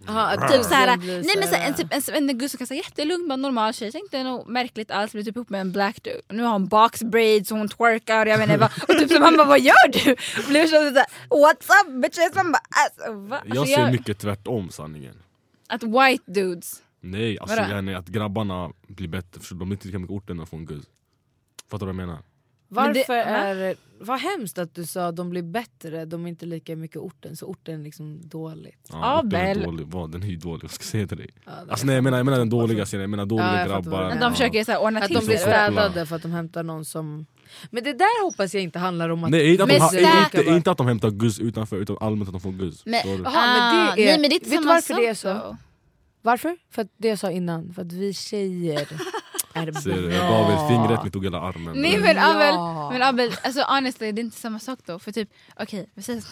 S1: Aha, att
S3: Typ såhär, nej men såhär, en, typ, en svenneguzz kan säga jättelugn, bara normal tjej, tänkte nog märkligt alls, blir typ ihop med en black dude. Och nu har hon box braids och hon twerkar, jag vet inte vad. Och typ så man bara vad gör du? Blir så såhär, what's up bitches? Man bara alltså, va?
S2: Jag
S3: Alltså,
S2: ser mycket tvärtom sanningen.
S3: Att white dudes,
S2: Nej, alltså
S3: Vadå?
S2: yani, att grabbarna blir bättre för de är inte lika mycket orten de får en guzz. Fattar du vad jag menar?
S1: Varför
S3: Men det-
S1: är. Vad hemskt att du sa att de blir bättre, de är inte lika mycket orten, så orten är liksom dåligt.
S2: Ja, orten är
S3: Abel.
S2: dålig. Vad, den är ju dålig, vad ska jag säga till dig?
S1: Ja, det
S2: Alltså, nej, jag, menar, jag menar den dåliga serien, jag menar dåliga
S1: Ja,
S2: grabbar.
S3: att
S1: menar.
S3: de försöker såhär ordna
S1: Att
S3: till
S1: de blir städade för att de hämtar någon som... Men det där hoppas jag inte handlar om att...
S2: Nej, inte att, de,
S3: Men
S2: ha, inte, inte att de hämtar guzz utanför utan allmänt att de får guzz.
S3: Men-?
S1: Jaha, men
S3: Ah,
S1: det är-
S3: nej men det är inte
S1: vet du varför det är så? Varför? För att det jag sa innan, för att vi tjejer
S2: Ser du? Jag gav ett fingret, ni tog hela armen.
S3: Nej men Abel,
S1: Ja.
S3: men Abel alltså honestly det är inte samma sak då för typ okej vi säger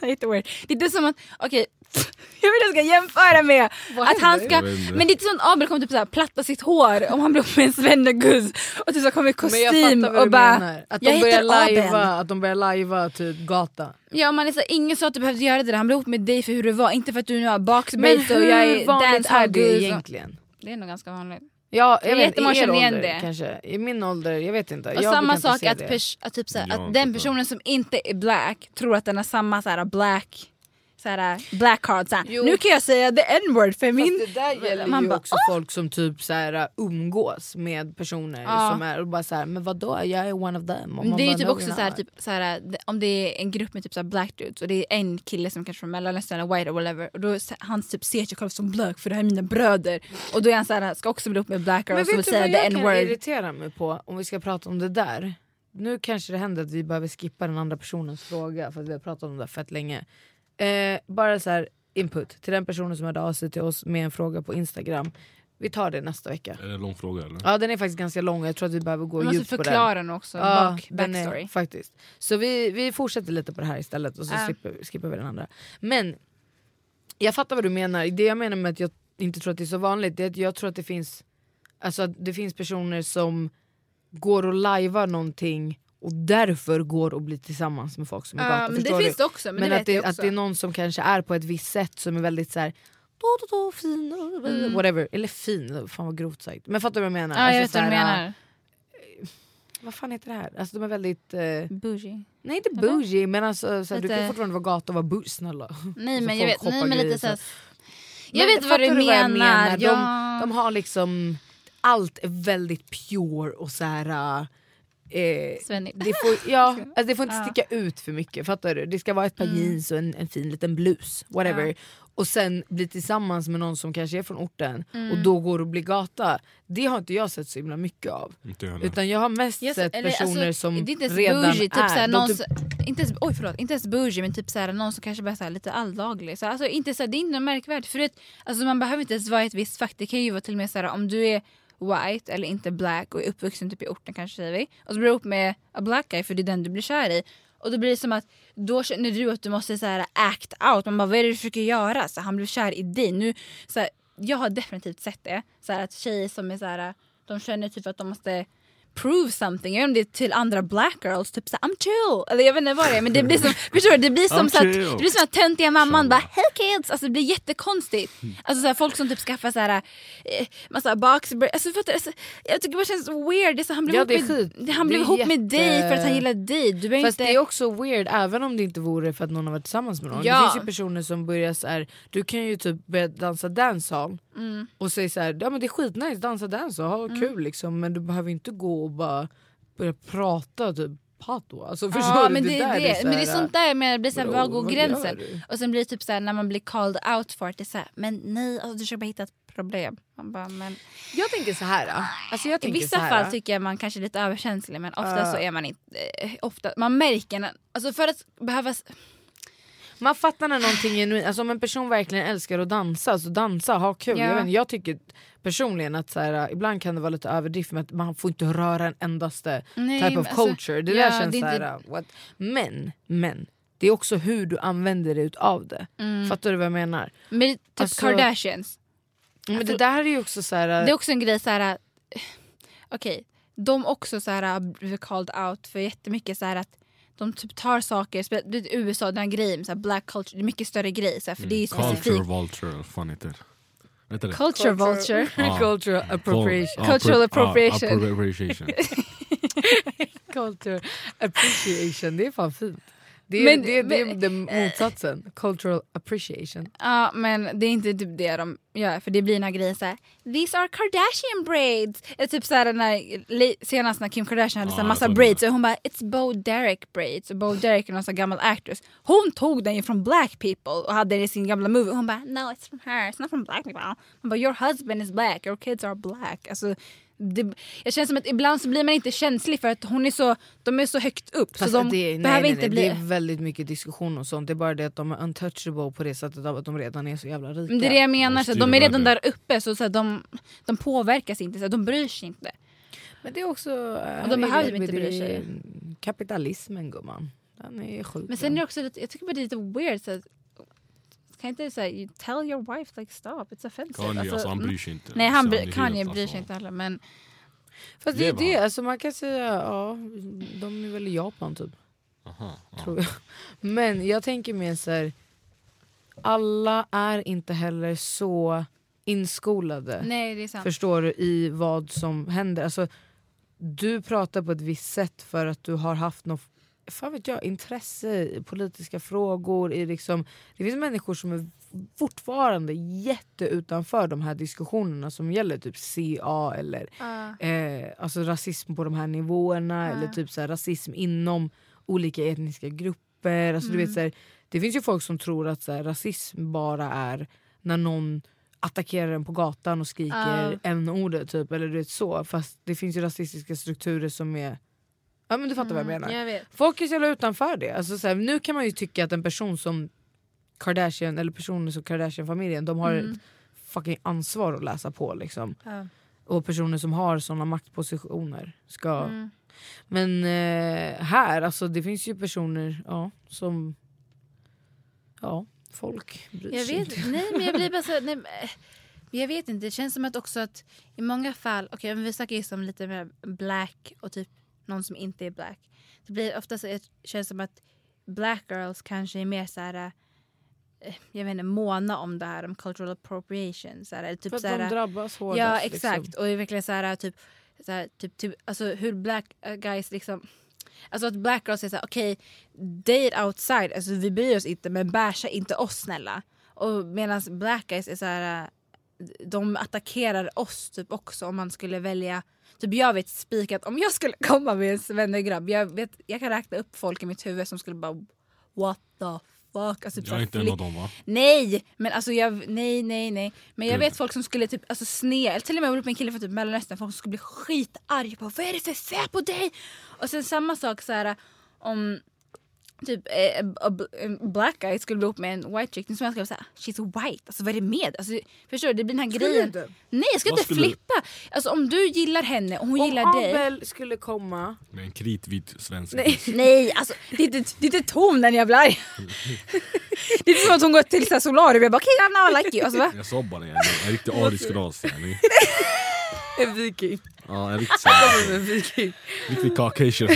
S3: det är inte weird. Det är inte som att, okej jag vet inte vad jag ska jämföra med
S1: Vad
S3: att han ska,
S2: Jag
S3: men det är inte som att Abel kommer typ såhär platta sitt hår om han blir med en svenneguzz och typ så kommer i
S1: Men jag
S3: kostym och bara
S1: menar. Att
S3: jag
S1: de börjar
S3: heter Abel.
S1: lajva, att de börjar lajva typ gata.
S3: Ja man är så, ingen sa att du behövde göra det där, han blev ihop med dig för hur du var, inte för att du nu har
S1: Men
S3: boxbraids och jag
S1: hur
S3: är
S1: vanligt
S3: dancehall
S1: är det egentligen?
S3: Det är nog ganska vanligt.
S1: Ja,
S3: Jag
S1: jag
S3: vet man
S1: er
S3: känner igen
S1: ålder
S3: det.
S1: kanske. I min ålder, jag vet inte.
S3: Och
S1: jag
S3: samma sak att, pers- att, typ såhär, att den personen som inte är black tror att den har samma såhär black såhär, black card. Såhär.
S1: Jo.
S3: Nu kan jag säga the n-word för min...
S1: Fast det där gäller
S3: man
S1: ju
S3: bara,
S1: också folk som typ så här, umgås med personer
S3: Ja.
S1: som är och bara så här, men vadå jag är one of them.
S3: Det är ju typ
S1: "No,
S3: också såhär,
S1: not."
S3: typ, såhär, det- om det är en grupp med typ såhär black dudes och det är en kille som kanske från mellanöstern eller white or whatever och då han typ ser sig själv som black för det här är mina bröder och då är han såhär, ska också bli ihop med black girls och
S1: vet
S3: vill
S1: du vad
S3: säga the
S1: jag kan
S3: n-word.
S1: irritera mig på om vi ska prata om det där? Nu kanske det händer att vi behöver skippa den andra personens fråga för att vi har pratat om det fett länge. Eh, bara så här input till den personen som hörde av sig till oss med en fråga på Instagram. Vi tar det nästa vecka.
S2: Är det en lång fråga eller?
S1: Ja den är faktiskt ganska lång jag tror att vi behöver gå
S3: måste
S1: djupt på den.
S3: förklara den också,
S1: Ja,
S3: bak,
S1: den är-
S3: backstory.
S1: faktiskt. Så vi, vi fortsätter lite på det här istället och så
S3: Ja.
S1: slipper, skippar vi den andra. Men jag fattar vad du menar, det jag menar med att jag inte tror att det är så vanligt det är att jag tror att det finns, alltså, att det finns personer som går och lajvar någonting och därför går och blir tillsammans med folk som är
S3: Ja,
S1: gata.
S3: men det
S1: förstår
S3: finns
S1: du?
S3: det också. Men,
S1: Men,
S3: det
S1: att, det,
S3: jag
S1: att det är någon som kanske är på ett visst sätt som är väldigt så här, då, då, då, fin,
S3: Mm.
S1: whatever. Eller fin, fan vad grovt sagt. Men fattar du vad jag menar?
S3: Ja jag
S1: Alltså
S3: vet vad du menar.
S1: Vad fan heter det här? Alltså de är väldigt... Eh,
S3: Bougie.
S1: Nej inte
S3: Eller?
S1: bougie men alltså, såhär, du kan
S3: Lite-
S1: fortfarande vara gata och vara bougie snälla.
S3: Nej
S1: Alltså,
S3: men jag
S1: folk
S3: vet, nej, men lite
S1: så.
S3: såhär... Jag vet vad du menar.
S1: jag
S3: Ja.
S1: De, de har liksom, allt är väldigt pure och såhär... Eh, det, får, ja, alltså det får inte sticka ut för mycket, fattar du? Det ska vara ett par
S3: Mm.
S1: jeans och en, en fin liten blus, whatever.
S3: Ja.
S1: Och sen bli tillsammans med någon som kanske är från orten
S3: Mm.
S1: och då går och blir gata. Det har inte jag sett så himla mycket av.
S2: Inte jag.
S1: Utan jag har mest
S3: Yes,
S1: sett
S3: eller,
S1: personer
S3: alltså,
S1: som
S3: det är inte
S1: redan
S3: bougie, typ
S1: är.
S3: såhär, någon,
S1: typ,
S3: inte, ens, oj, förlåt, inte ens bougie men typ såhär, någon som kanske bara är såhär, lite alldaglig. Så, alltså, inte, såhär, det är inte något märkvärdigt. För det, alltså, man behöver inte ens vara i ett visst fack. Det kan ju vara till och med såhär, om du är white eller inte black och är uppvuxen typ i orten kanske säger vi. Och så blir du ihop med a black guy för det är den du blir kär i. Och då blir det som att då känner du att du måste så här, act out. Man bara vad är det du försöker göra? Så han blev kär i dig. Nu, så här, jag har definitivt sett det. Så här, att tjejer som är så här, de känner typ att de måste prove something. Jag vet inte om det är till andra black girls, typ såhär I'm chill. Eller jag vet inte vad det är men det blir som, förstår du? Det blir som, så att, det blir som att töntiga mamman bara hell kids. Alltså det blir jättekonstigt. Alltså så här, folk som typ skaffar såhär eh, massa box alltså, fattar, alltså, Jag tycker det bara känns weird. Det så, han blev
S1: Ja,
S3: ihop, med, han blev ihop med dig
S1: jätte-
S3: för att han gillar dig. Du
S1: Fast
S3: inte...
S1: det är också weird även om det inte vore för att någon har varit tillsammans med någon.
S3: Ja.
S1: Det finns ju personer som börjar så här, du kan ju typ börja dansa dancehall
S3: Mm.
S1: och säga så här, ja men det är skitnice dansa dancehall, ha kul liksom men du behöver inte gå och bara börja prata typ pato. Alltså förstår
S3: Ja
S1: du?
S3: men det,
S1: där
S3: är det.
S1: så
S3: men det är sånt där med det blir såhär, var går gränsen? Och sen blir det typ såhär när man blir called out for det, det är såhär, men nej alltså, du försöker bara hitta ett problem. Man bara, men,
S1: Jag tänker så här. Alltså jag
S3: I
S1: tänker
S3: vissa
S1: så här,
S3: fall tycker jag man kanske är lite överkänslig men ofta så är man inte, eh, ofta, man märker, alltså för att behöva
S1: Man fattar när någonting är genuint, alltså om en person verkligen älskar att dansa, så dansa, ha kul.
S3: Ja.
S1: Jag, vet, inte, jag tycker personligen att så här, ibland kan det vara lite överdrift med att man får inte röra en endaste
S3: Nej,
S1: type
S3: men
S1: of
S3: alltså,
S1: culture. Det
S3: ja,
S1: där känns
S3: det
S1: så
S3: inte-
S1: här, what? Men, men, det är också hur du använder dig av det. Fattar du vad jag menar?
S3: med typ
S1: Alltså-
S3: Kardashians.
S1: Men det där är ju också så här,
S3: Det är också en grej såhär, äh, okej, de också så här called out för jättemycket så här att de typ tar saker, du USA den här grejen så här black culture, det är mycket större grej så här, för det är
S2: Culture
S3: specifikt.
S2: vulture, fan heter det? Det?
S3: Culture vulture.
S2: Ja.
S1: cultural appropriation.
S2: Ja,
S3: Cultural
S2: appro-
S3: appropriation.
S2: Appropriation.
S1: Culture appreciation, det är fan fint. Det är,
S3: Men-
S1: det, det,
S3: men-
S1: det är motsatsen, cultural appreciation.
S3: Ja men det är inte typ det de gör för det blir den här grejen såhär These are Kardashian braids. Eller typ såhär när, senast när Kim Kardashian hade
S2: Ja,
S3: så massa braids och hon bara It's Bo Derek braids. Och Bo Derek är någon sån gammal actress. Hon tog den ju från black people och hade den i sin gamla movie. Och hon bara No it's from her, it's not from black people. Hon bara Your husband is black, your kids are black. Alltså, det, jag känner som att ibland så blir man inte känslig för att hon är så, de är så högt upp.
S1: Fast
S3: så de
S1: det, är- nej,
S3: behöver
S1: nej,
S3: inte
S1: nej,
S3: bli...
S1: Det är väldigt mycket diskussion och sånt, det är bara det att de är untouchable på det sättet av att de redan är så jävla rika.
S3: Men Det är det jag menar, så de är redan där uppe så, så att de, de påverkas inte, så att de bryr sig inte.
S1: Men det är också... eh,
S3: Och de behöver inte bry sig.
S1: Kapitalismen gumman, den är sjuk.
S3: Men sen är det också lite, jag tycker bara det är lite weird så att, kan inte säga you tell your wife like stop, it's offensive.
S2: Kanye alltså, han bryr sig inte.
S3: Nej han
S2: Så
S3: bry,
S2: är
S3: Kanye
S2: helt,
S3: bryr
S2: alltså.
S3: sig inte heller men
S1: Fast det är det, alltså man kan säga, ja, de är väl i Japan typ.
S2: Aha, ja.
S1: Tror jag. Men jag tänker mer så här. alla är inte heller så inskolade.
S3: nej det är sant.
S1: Förstår du i vad som händer. Alltså, du pratar på ett visst sätt för att du har haft något fan vet jag, intresse i politiska frågor. I liksom, det finns människor som är fortfarande jätte utanför de här diskussionerna som gäller typ CA eller
S3: Ja.
S1: eh, alltså rasism på de här nivåerna eller typ så här, rasism inom olika etniska grupper. Alltså, du vet, så här, det finns ju folk som tror att så här, rasism bara är när någon attackerar en på gatan och skriker
S3: Ja.
S1: n-ordet typ, eller du vet så. Fast det finns ju rasistiska strukturer som är... Ja men du fattar vad jag menar.
S3: jag.
S1: Folk är så jävla utanför det. Alltså, så här, nu kan man ju tycka att en person som Kardashian eller personer som Kardashian-familjen de har ett fucking ansvar att läsa på. Liksom.
S3: Ja.
S1: Och personer som har såna maktpositioner ska...
S3: Mm.
S1: Men eh, här, alltså det finns ju personer ja, som... Ja, folk bryr
S3: Jag
S1: sig
S3: vet,
S1: inte.
S3: nej men jag blir bara så, nej, eh, jag vet inte, det känns som att också att i många fall, okej men vi snackar ju som lite mer black och typ någon som inte är black. Det blir ofta så, det känns som att black girls kanske är mer så här eh, jag vet inte, måna om det här om cultural appropriation. Så här, typ
S1: För att
S3: så här,
S1: de drabbas hårdast.
S3: Ja exakt
S1: Liksom.
S3: och verkligen så här typ, så här, typ, typ alltså hur black eh, guys liksom Alltså att black girls säger såhär okej date outside, alltså vi bryr oss inte men basha inte oss snälla. Och medan black guys är såhär de attackerar oss typ också om man skulle välja Typ jag vet spikat om jag skulle komma med en svennegrabb, jag, vet, jag kan räkna upp folk i mitt huvud som skulle bara what the fuck. Alltså, typ
S2: Jag är inte en av dem va?
S3: Nej, men alltså jag, nej nej nej. Men jag
S2: Gud.
S3: vet folk som skulle typ alltså sne, eller till och med med en kille från typ mellanöstern, folk som skulle bli skitarga på vad är det för fel på dig? Och sen samma sak så här om typ eh, black guy skulle bli ihop med en white chick, som jag skulle säga she's white, alltså vad är det med? Alltså, förstår du? Det blir den här
S1: Skulle
S3: grejen.
S1: inte?
S3: Nej jag ska
S2: Vad
S3: inte
S2: skulle du-
S3: flippa. Alltså om du gillar henne och hon
S1: Om
S3: gillar dig.
S1: Abel skulle komma...
S2: Med en kritvit svensk.
S1: Nej.
S3: Nej, alltså det är inte, det är inte tonen jag blir arg. Det är inte som att hon går till så solarium och bara okej okay, now I like you. Alltså, va?
S2: Jag sa bara yani, en riktig arisk ras.
S1: En viking.
S2: Ja, en riktig, så här-
S1: Men viking.
S2: riktig caucasian.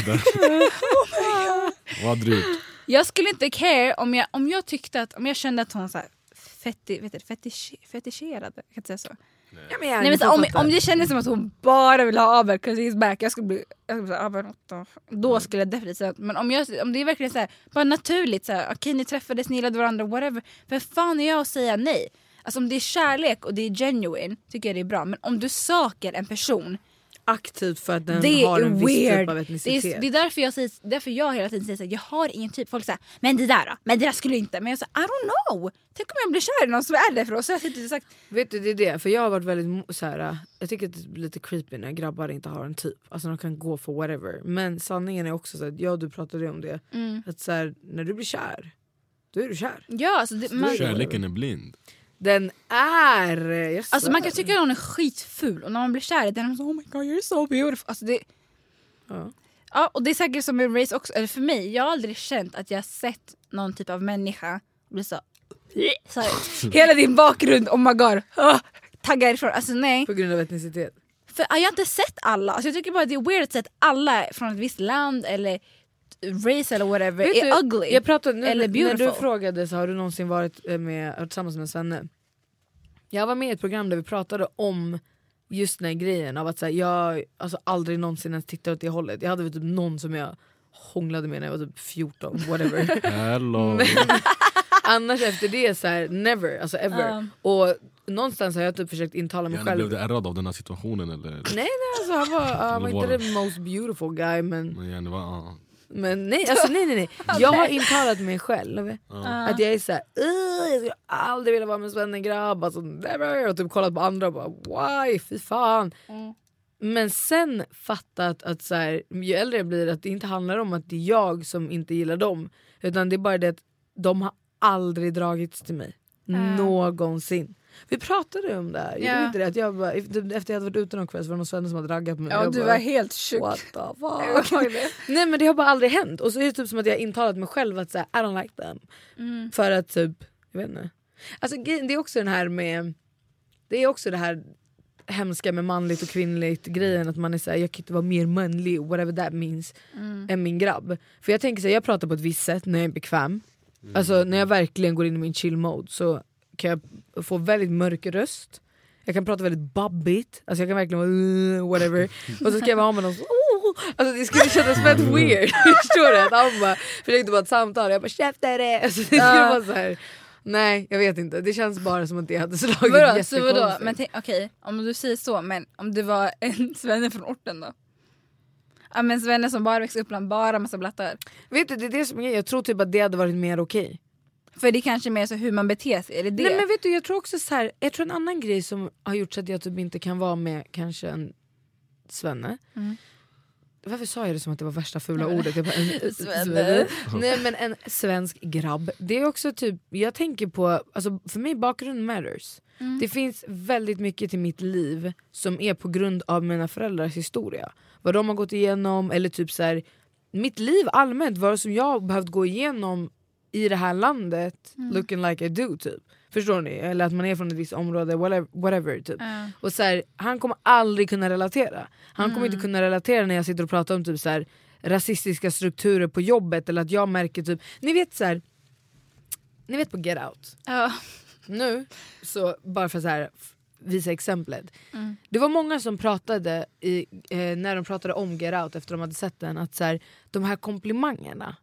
S2: Vad drygt.
S3: Jag skulle inte care om jag, om jag tyckte att, om jag kände att hon så här fetti, vet du, fetisch, fetischerade, jag kan inte säga så.
S1: Ja, men jag,
S3: Nej, men så, om, om det kändes som att hon bara ville ha Abel 'cause he's back, jag skulle bli, jag skulle bli Abel, what the- då skulle jag definitivt säga att- Men om, jag, om det är verkligen så här, bara naturligt, så här, okej ni träffades, ni gillade varandra, whatever. För fan är jag att säga nej? Alltså om det är kärlek och det är genuine tycker jag det är bra. Men om du söker en person
S1: aktivt för att den
S3: det
S1: har
S3: är
S1: en viss
S3: weird.
S1: typ av
S3: det,
S1: etnicitet.
S3: är, det är därför jag, säger, därför jag hela tiden säger här, jag har ingen typ. Folk säger men det där då? Men det där skulle inte. Men jag säger I don't know. Tänk om jag blir kär i någon som är därifrån. Så jag sitter och sagt
S1: Vet du det är det, för jag har varit väldigt så här. jag tycker att det blir lite creepy när grabbar inte har en typ. Alltså de kan gå för whatever. Men sanningen är också så att jag och du pratade om det. Att så här, när du blir kär, då är du kär.
S3: ja alltså, det, man,
S2: Kärleken är blind.
S1: Den är...
S3: Alltså man kan tycka att hon är skitful och när man blir kär i den är man så oh my god you're so beautiful. Alltså, det,
S1: Ja.
S3: ja, och det är säkert som med race också, eller för mig, jag har aldrig känt att jag sett någon typ av människa bli så, så här, hela din bakgrund, oh my god, tagga ifrån. Alltså nej.
S1: På grund av etnicitet.
S3: För jag har inte sett alla, alltså jag tycker bara det är weird att att alla från ett visst land eller race eller whatever
S1: Vet
S3: är
S1: du,
S3: ugly.
S1: Jag pratade, nu,
S3: eller
S1: när
S3: beautiful.
S1: du frågade så har du någonsin varit eh, med, tillsammans med en svenne? Jag var med i ett program där vi pratade om just den här grejen av att så här, jag alltså, aldrig någonsin ens tittade åt det hållet. Jag hade väl typ någon som jag hånglade med när jag var typ 14, whatever.
S2: Hello.
S1: Annars efter det så här, never, alltså ever.
S3: Ja.
S1: Och någonstans har jag typ försökt intala mig själv.
S2: blev du ärrad av den här situationen eller?
S1: Nej nej alltså han var, han var
S2: var
S1: inte
S2: det?
S1: the most beautiful guy men,
S2: Men gärna, va, ja.
S1: Men nej, alltså, nej nej nej. Jag har intalat mig själv att jag är såhär, jag skulle aldrig vilja vara med en svennegrabb, alltså never. Och typ kollat på andra och bara why, fy fan. Men sen fattat att så här, ju äldre jag blir att det inte handlar om att det är jag som inte gillar dem. Utan det är bara det att de har aldrig dragits till mig. Någonsin. Vi pratade om det här.
S3: Ja.
S1: inte det, att jag bara, efter jag hade varit ute någon kväll så var det någon svenne som hade raggat på mig.
S3: Ja,
S1: jag
S3: du
S1: bara,
S3: var helt sjuk.
S1: What the fuck? Nej men det har bara aldrig hänt. Och så är det typ som att jag har intalat mig själv att säga I don't like them. För att typ, jag vet inte. Alltså det är också den här med, det är också det här hemska med manligt och kvinnligt grejen att man är såhär, jag kan inte vara mer manlig, whatever that means, än min grabb. För jag tänker såhär, jag pratar på ett visst sätt när jag är bekväm. Alltså när jag verkligen går in i min chill mode så kan jag få väldigt mörk röst. Jag kan prata väldigt babbigt, alltså jag kan verkligen vara whatever. Och så ska jag vara med någon som "Oh". Alltså det skulle kännas väldigt weird. Förstår du? Att han bara försökte bara ett samtal jag bara käftare. Alltså det skulle vara så här. Nej jag vet inte, det känns bara som att det hade slagit
S3: Vadå, så vadå?
S1: jättekonstigt.
S3: Men okej, om du säger så, men om det var en svenne från orten då? Ja men svenne som bara växte upp bland bara massa blattar.
S1: Vet du det är det som är jag tror typ att det hade varit mer okej.
S3: För det är kanske mer så hur man beter sig, är det?
S1: Nej men vet du jag tror också så här, jag tror en annan grej som har gjort så att jag typ inte kan vara med kanske en svenne. Varför sa jag det som att det var värsta fula ordet? Jag bara, en,
S3: Svenne.
S1: Nej men en svensk grabb. Det är också typ, jag tänker på, alltså för mig bakgrund matters. Det finns väldigt mycket till mitt liv som är på grund av mina föräldrars historia. Vad de har gått igenom eller typ så här, mitt liv allmänt, vad som jag har behövt gå igenom i det här landet looking like I do typ. Förstår ni? Eller att man är från ett visst område, whatever. whatever typ. Och så här, han kommer aldrig kunna relatera. Han kommer inte kunna relatera när jag sitter och pratar om typ så här, rasistiska strukturer på jobbet eller att jag märker typ, ni vet så här, ni vet på Get Out,
S3: Ja.
S1: nu, så bara för så här, visa exemplet. Det var många som pratade i, eh, när de pratade om Get Out efter de hade sett den, att så här, de här komplimangerna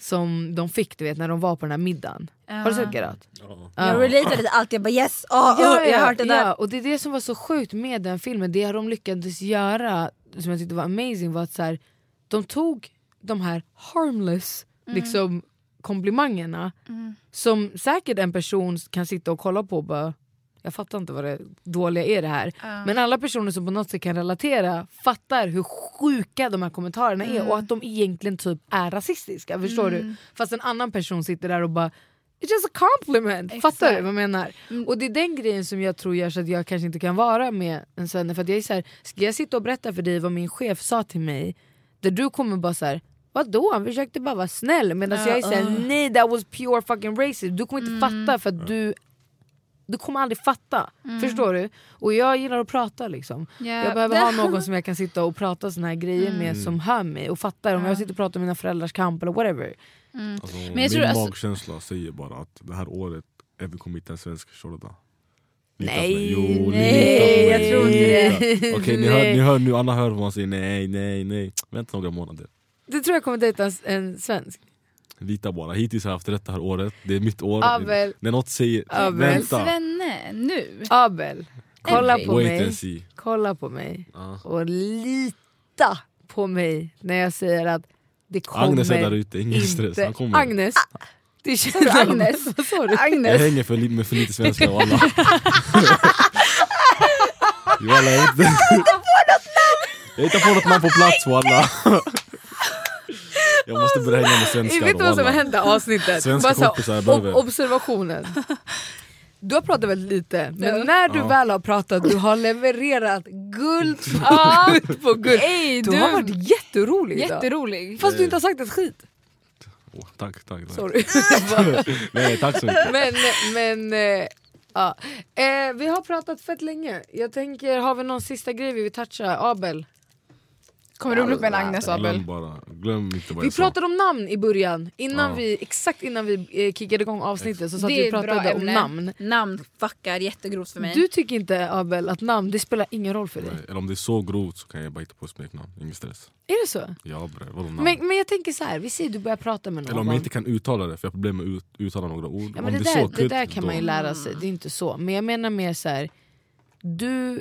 S1: som de fick du vet när de var på den här middagen. Har du sett Get Out?
S2: Ja.
S3: Jag relatade till allt, jag bara yes, oh, oh, jag har hört det där.
S1: ja, och det är det som var så sjukt med den filmen, det de lyckades göra som jag tyckte var amazing var att så här, de tog de här harmless
S3: Mm.
S1: liksom, komplimangerna som säkert en person kan sitta och kolla på och bara jag fattar inte vad det dåliga är det här. Men alla personer som på något sätt kan relatera fattar hur sjuka de här kommentarerna är och att de egentligen typ är rasistiska. Förstår du? Fast en annan person sitter där och bara It's just a compliment! Fattar du vad jag menar? Och det är den grejen som jag tror gör så att jag kanske inte kan vara med en svenne. För jag är så här, ska jag sitta och berätta för dig vad min chef sa till mig? Där du kommer bara så här. Vadå? Han försökte bara vara snäll. Medan jag är såhär, nej that was pure fucking racist. Du kommer inte fatta för att du du kommer aldrig fatta. Förstår du? Och jag gillar att prata liksom.
S3: Ja,
S1: Jag behöver ha någon som jag kan sitta och prata såna här grejer med som hör mig och fattar. Om jag sitter och pratar om mina föräldrars kamp eller whatever.
S2: Alltså,
S3: jag
S2: min
S3: tror alltså-
S2: magkänsla säger bara att det här året är vi kommer hitta en svensk Shorda.
S1: Nej,
S2: jo,
S1: nej, jag tror inte det.
S2: Okej ni, hör,
S1: Nej.
S2: ni hör nu, alla hör vad man säger nej, nej, nej. Vänta några månader.
S1: Du tror jag kommer dejta en svensk?
S2: Lita bara, hittills har jag haft rätt det här året, det är mitt år.
S1: Abel.
S2: När något säger
S1: Abel.
S3: Men
S2: vänta,
S3: Svenne, nu?
S1: Abel, kolla på mig. Kolla på mig.
S2: Ja.
S1: Och lita på mig när jag säger att det kommer
S2: Agnes är där ute, ingen stress. Han kommer.
S1: Agnes? Det
S3: Sa du Agnes?
S1: Du?
S2: Jag
S3: Agnes?
S2: hänger för, med för lite svenska walla. Walla, jag inte... Jag hittar på något namn på plats walla. Jag måste börja hänga med svenskar
S1: Vet du vad som har hänt här avsnittet?
S2: Svenska
S1: Bara
S2: kompisar behöver.
S1: ob- observationen. Du har pratat väldigt lite, men
S3: Ja.
S1: när du
S2: Ja.
S1: väl har pratat du har levererat guld på
S3: Ja.
S1: guld på guld.
S3: Ey,
S1: Du
S3: du,
S1: har varit jätterolig idag.
S3: jätterolig.
S1: Fast du inte har sagt ett skit.
S2: Åh, tack, tack. tack.
S1: Sorry.
S2: Nej, tack så mycket.
S1: men men eh, ja. eh, vi har pratat fett länge. Jag tänker, har vi någon sista grej vi vill toucha? Abel?
S3: Kommer du upp med en Agnes Abel?
S2: Glöm bara, glöm inte vad
S1: Vi
S2: jag sa.
S1: pratade om namn i början, innan
S2: Ja.
S1: vi, exakt innan vi eh, kickade igång avsnittet så satt vi och pratade om namn.
S3: Namn fuckar jättegrovt för mig.
S1: Du tycker inte Abel att namn det spelar ingen roll för dig?
S2: Nej, Eller om det är så grovt så kan jag bara hitta på ett smeknamn, ingen stress.
S1: Är det så?
S2: Ja bre, vadå namn?
S1: Men, men jag tänker så här, vi säger du börjar prata med någon.
S2: Eller om jag inte kan uttala det, för jag har problem med att ut, uttala några ord.
S1: ja,
S2: om
S1: men det,
S2: är
S1: där,
S2: så
S1: det där kan
S2: då-
S1: man ju lära sig, det är inte så. Men jag menar mer så här, du...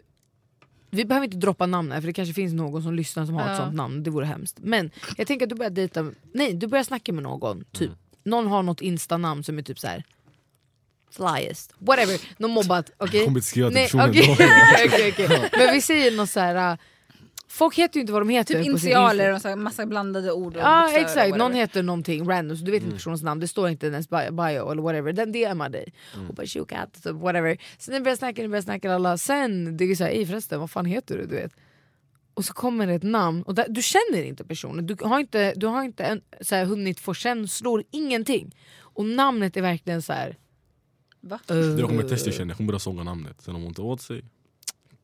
S1: Vi behöver inte droppa namn här för det kanske finns någon som lyssnar som har ett
S3: Ja.
S1: sånt namn, det vore hemskt. Men jag tänker att du börjar dejta, nej du börjar snacka med någon, typ. Någon har något insta-namn som är typ så här. Flyest, whatever, någon mobbat. okej?
S2: Jag kommer inte skriva till
S1: Nej,
S2: personen då.
S1: Okej, okej. Men vi säger något så här. Folk heter ju inte vad de heter.
S3: Typ initialer och så här massa blandade ord och
S1: Ja exakt, någon heter någonting random så du vet inte personens namn, det står inte i ens bio, eller whatever. Den DMar dig
S2: Mm.
S1: och bara tjokat, typ, whatever. Sen ni börjar snacka, ni börjar snacka alla. Sen det är såhär, ej förresten vad fan heter du? du vet. Och så kommer det ett namn, och där, du känner inte personen, du har inte, du har inte en, så här, hunnit få känslor, ingenting. Och namnet är verkligen så här.
S3: Va?
S1: eh,
S2: Det kommer testa känna, jag kommer börja såga namnet. Sen om hon inte åt sig,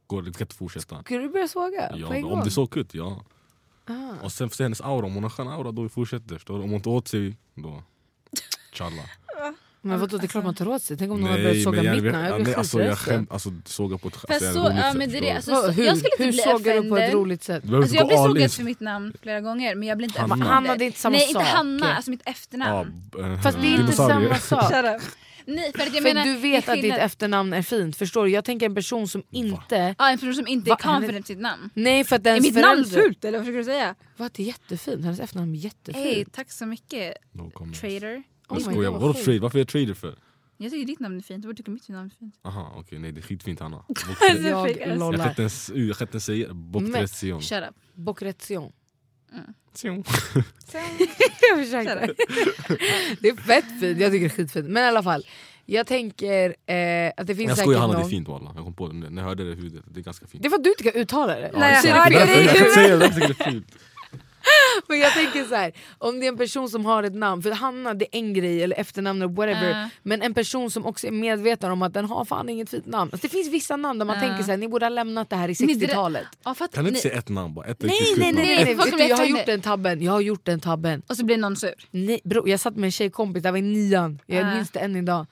S2: går det, det kan inte fortsätta.
S1: Ska du börja såga?
S2: Ja, om det är så kut, ja.
S1: Ah.
S2: Och sen se hennes aura, om hon har skön aura då fortsätter. Du? Om hon inte åt sig, då... Challa.
S1: Men vadå, det är klart man tar åt sig. Tänk om någon har börjat såga
S2: jag,
S1: mitt namn, jag
S2: ja,
S1: blir
S2: nej, alltså, jag skämt, alltså såga på ett
S3: Fast så-
S2: roligt
S3: ja,
S2: sätt,
S3: men det är det, alltså, så-
S1: hur
S3: jag skulle inte
S1: hur
S3: bli
S1: sågar du på ett roligt sätt?
S3: Alltså jag blir sågad för mitt namn flera gånger men jag blir inte
S2: Hanna.
S1: Hanna, det är inte samma
S3: Nej
S1: sak.
S3: inte Hanna, alltså mitt efternamn.
S2: Ja, eh,
S1: Fast det är inte samma sak.
S3: Nej för
S1: För
S3: menar,
S1: du vet att ditt efternamn är fint, förstår du? Jag tänker en person som inte...
S3: Ja en person som inte
S1: Va?
S3: är confident i sitt namn.
S1: Nej för att
S3: Är mitt namn fult eller vad försöker du säga?
S1: Va, det är jättefint, hennes efternamn är jättefint.
S3: Hej tack så mycket
S2: No
S3: trader.
S1: Oh
S2: Jag skojar, vadå
S1: vad
S2: trade? Varför är jag trader för?
S3: Jag tycker ditt namn är fint, vad tycker mitt namn är fint?
S2: Aha, okej nej det är skitfint Hanna.
S3: Alltså,
S1: Jag
S3: ass.
S2: Jag kan inte ens, jag kan inte ens säga det. Bokretion.
S3: Shut up.
S1: Bokretion.
S2: Tjong.
S1: Jag försökte. det är fett fint, jag tycker det är skitfint. Men i alla fall, jag tänker eh, att det finns
S2: Jag
S1: säkert
S2: skojar Hanna, det är
S1: någon...
S2: fint walla. Jag kom på det när jag hörde det i huvudet. Det är ganska fint.
S1: Det är för att du inte kan uttala det.
S3: Nej,
S2: jag kan inte säga det, därför tycker jag det är fint.
S1: Men jag tänker så här, om det är en person som har ett namn, för Hanna det är en grej eller efternamn eller whatever,
S3: Ja.
S1: men en person som också är medveten om att den har fan inget fint namn. Alltså, det finns vissa namn där man
S3: Ja.
S1: tänker så här, ni borde ha lämnat det här i
S3: Men det-
S1: 60-talet.
S3: Ja,
S2: Kan du inte
S3: nej.
S2: säga ett namn bara? Ett
S1: Nej nej nej, nej,
S3: Nej,
S1: Vet du, jag har gjort den tabben, jag har gjort den tabben.
S3: Och så blir någon sur.
S1: Nej, bro, jag satt med en tjejkompis, det var i nian, jag
S3: Äh.
S1: minns det än idag.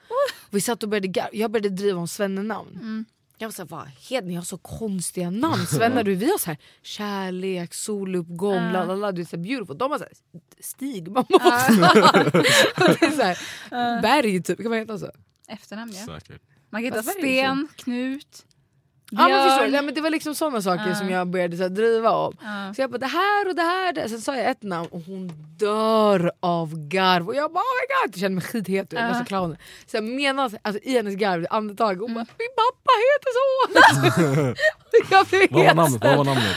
S1: Vi satt och började, jag började driva om svennenamn.
S3: Mm.
S1: Jag var såhär, vad heter ni har så konstiga namn. Svennar du, vi har så här kärlek, soluppgång,
S3: Äh.
S1: la la la, du är så beautiful. De har så här, Stig, man det är så här, Berg typ, kan man heta så?
S3: Efternamn ja.
S2: Säkert.
S3: Man kan heta Sten, Knut,
S1: Ja, men förstår du? Ja, men det var liksom sådana saker
S3: Ja.
S1: som jag började så här, driva om.
S3: Ja.
S1: Så jag bara det här och det här. det. Sen sa jag ett namn och hon dör av garv. Och jag bara oh my god, jag kände mig skithet. Uh.
S3: Ja.
S1: Värsta clownen. Så jag menar, alltså, i hennes garv, det andetag, hon
S3: Mm.
S1: bara min pappa heter så. jag blev
S2: Vad var namnet? Vad var namnet?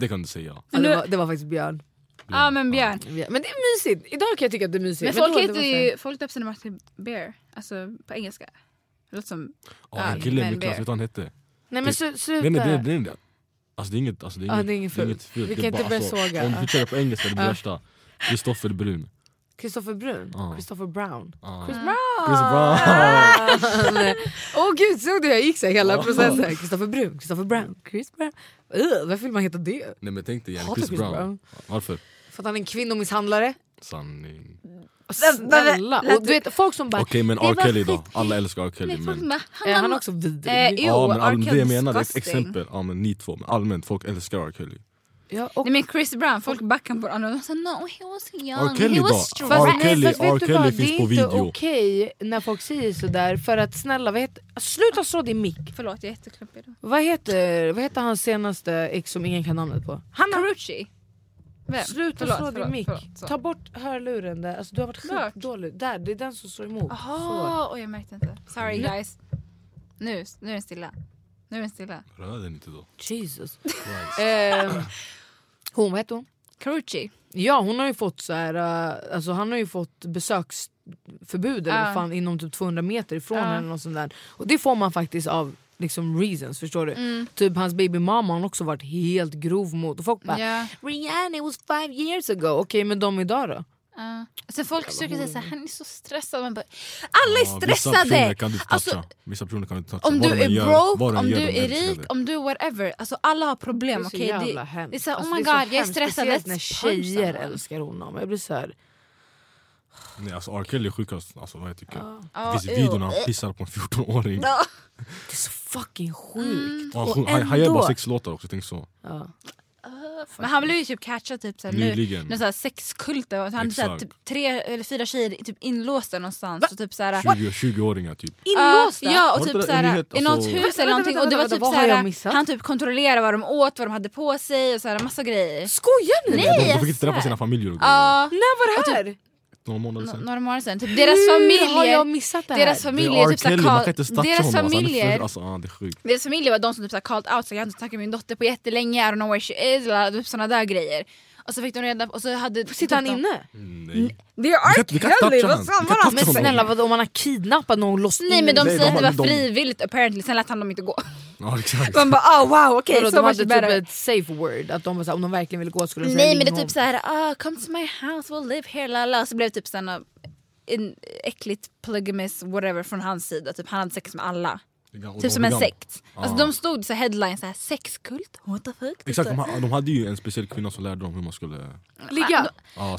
S2: Det kan du säga.
S1: ja, det, var, det var faktiskt Björn.
S3: Ja men Björn.
S1: Men det är mysigt. Idag kan jag tycka att det är mysigt.
S3: Men folk
S1: då, det
S3: heter
S1: var
S3: ju, folk döper sina barn till Bear, alltså på engelska. Det låter som...
S2: Ja, en
S3: Ja,
S2: kille i
S3: men
S2: min klass, vet du vad han hette?
S1: Nej men slu- sluta.
S2: Nej, nej, det, det, det, alltså, det är inget, alltså, det är inget,
S1: det är inget fult.
S2: inget fult.
S1: Vi
S2: Det
S1: kan
S2: är
S1: inte börja såga.
S2: Om vi kör på engelska, det blir värsta. Kristoffer Brun.
S1: Kristoffer Brun?
S2: Ja.
S1: Christopher Brown?
S2: Ja.
S1: Chris
S2: Chris Brown!
S1: Brown! Åh gud, såg du jag gick så hela processen? Kristoffer Brun, Kristoffer Brown, Chris Brown. Uh, varför vill man heta det?
S2: Nej men tänk dig igen, Chris
S1: Chris
S2: Brown.
S1: Brown.
S2: Varför?
S1: För att han är en kvinnomisshandlare.
S2: Sanning.
S1: Snälla! Och du vet folk som bara...
S2: Okej men
S3: Det
S2: R. Kelly då? Alla älskar R. Kelly men...
S3: har-
S1: han är också vidrig.
S3: Eh, jo,
S2: Ja men all, det jag menar är ett exempel, ja men ni två, men allmänt folk älskar R. Kelly.
S1: ja, och
S3: Nej men Chris Brown, folk backar på honom. De sa no he was young,
S2: R. Kelly
S3: he was strong.
S2: R. Kelly-
S1: fast
S2: R. Kelly finns
S1: det är
S2: på
S1: inte
S2: video.
S1: okej när folk säger sådär för att snälla, vad heter, sluta slå din mick.
S3: Förlåt jag är jätteklumpig.
S1: Vad heter, vad heter hans senaste ex som ingen kan namnet på?
S3: Han Carucci. Vem?
S1: Sluta
S3: Förlåt,
S1: slå din mick. Ta bort hörluren där, alltså, du har varit
S3: Klart.
S1: sjukt dålig. Där, det är den som slår emot. Så.
S3: Jaha, oj jag märkte inte. Sorry
S1: Nu-
S3: guys. Nu, nu är den stilla. Nu är den stilla.
S2: Rör den inte då.
S1: Jesus. Eh, hon, vad heter hon?
S3: Carucci.
S1: Ja hon har ju fått så här, eh, alltså han har ju fått besöksförbud eller
S3: Ja.
S1: vad fan, inom typ 200 meter ifrån
S3: Ja.
S1: henne. Och, sånt där. och det får man faktiskt av liksom reasons, förstår du?
S3: Mm.
S1: Typ hans baby mama har också varit helt grov mot. Och folk bara
S3: Ja.
S1: Rihanna it was five years ago, okej men de idag då?
S3: Ja. Sen folk försöker säga såhär, han är så stressad. Bara, alla är
S2: Ja, Vissa personer
S3: stressade!
S2: kan du inte toucha.
S3: Alltså,
S2: Vissa personer kan du inte toucha.
S3: om du är
S2: gör-
S3: broke, om du är rik, om du whatever. Alltså alla har problem.
S1: Det är så
S3: okej?
S1: jävla
S3: det,
S1: hemskt.
S3: det är såhär,
S1: Alltså,
S3: oh my
S1: det är så
S3: god jag är stressad.
S1: Speciellt när tjejer älskar honom. Jag blir så här,
S2: Nej alltså R. Kelly är sjukast, alltså vad jag tycker.
S3: Ja,
S2: Det finns
S3: ew.
S2: video när han pissar på en 14-åring.
S3: Ja.
S1: det är så fucking sjukt.
S2: Och
S1: Och
S2: han, han, han gör bara sex låtar också, tänk så.
S1: Ja.
S3: Men han blev ju typ catchad typ såhär, nu,
S2: Nyligen.
S3: någon såhär sexkulter. och Han hade såhär, typ tre eller fyra tjejer typ inlåsta någonstans. Och typ såhär,
S2: 20 20-åringar typ.
S1: Inlåsta?
S3: Ja, ja och typ såhär,
S2: nyhet?
S3: i något
S2: Alltså-
S3: hus
S1: Vänta,
S3: eller någonting.
S1: vänta,
S3: och det var typ
S1: vad har jag
S3: såhär,
S1: missat?
S3: han typ kontrollerade vad de åt, vad de hade på sig och såhär, massa grejer.
S1: Skojar ni?
S3: Nej,
S2: de, de fick inte träffa sina familjer och
S3: Ja,
S1: När var det här?
S2: Några månader
S3: n-
S2: sedan.
S3: några månader sedan. Typ deras
S1: Hur har
S3: familjer,
S1: jag missat det här?
S3: deras
S2: Det är
S3: familjer,
S2: R.
S3: typ såhär,
S2: Kelly, man kan inte starta
S3: deras
S2: honom. Alltså, han är
S3: familjer
S2: alltså, ja, det är.
S3: Deras familjer var de som typ såhär called out, så jag har inte snackat med min dotter på jättelänge, I don't know where she is, eller typ såna där grejer. Och så fick de reda och så hade...
S1: Sitter han
S3: typ de-
S1: inne?
S2: Nej.
S3: Det är
S2: toucha
S3: Kelly,
S2: han.
S3: vad fan var han?
S1: Men snälla vadå, om man har kidnappat någon och låst
S3: Nej
S1: in
S3: men de
S2: Nej, de
S3: säger att det var
S2: de-
S3: frivilligt apparently, sen lät han dem inte gå.
S2: Ja exakt.
S3: Man bara oh wow okej
S1: Vadå,
S3: så
S1: de hade typ
S3: better.
S1: ett safe word, att de var så här, om de verkligen ville gå skulle de säga
S3: Nej men det är typ såhär, ah, come to my house, we'll live here, lala. Så blev det typ såhär, en äckligt polygamous whatever från hans sida. Typ han hade sex med alla. Typ som en sekt. Alltså
S2: Ja.
S3: de stod så headline såhär, sexkult? What the fuck? Typ
S2: Exakt,
S3: så.
S2: de, de hade ju en speciell kvinna som lärde dem hur man skulle...
S1: Ligga?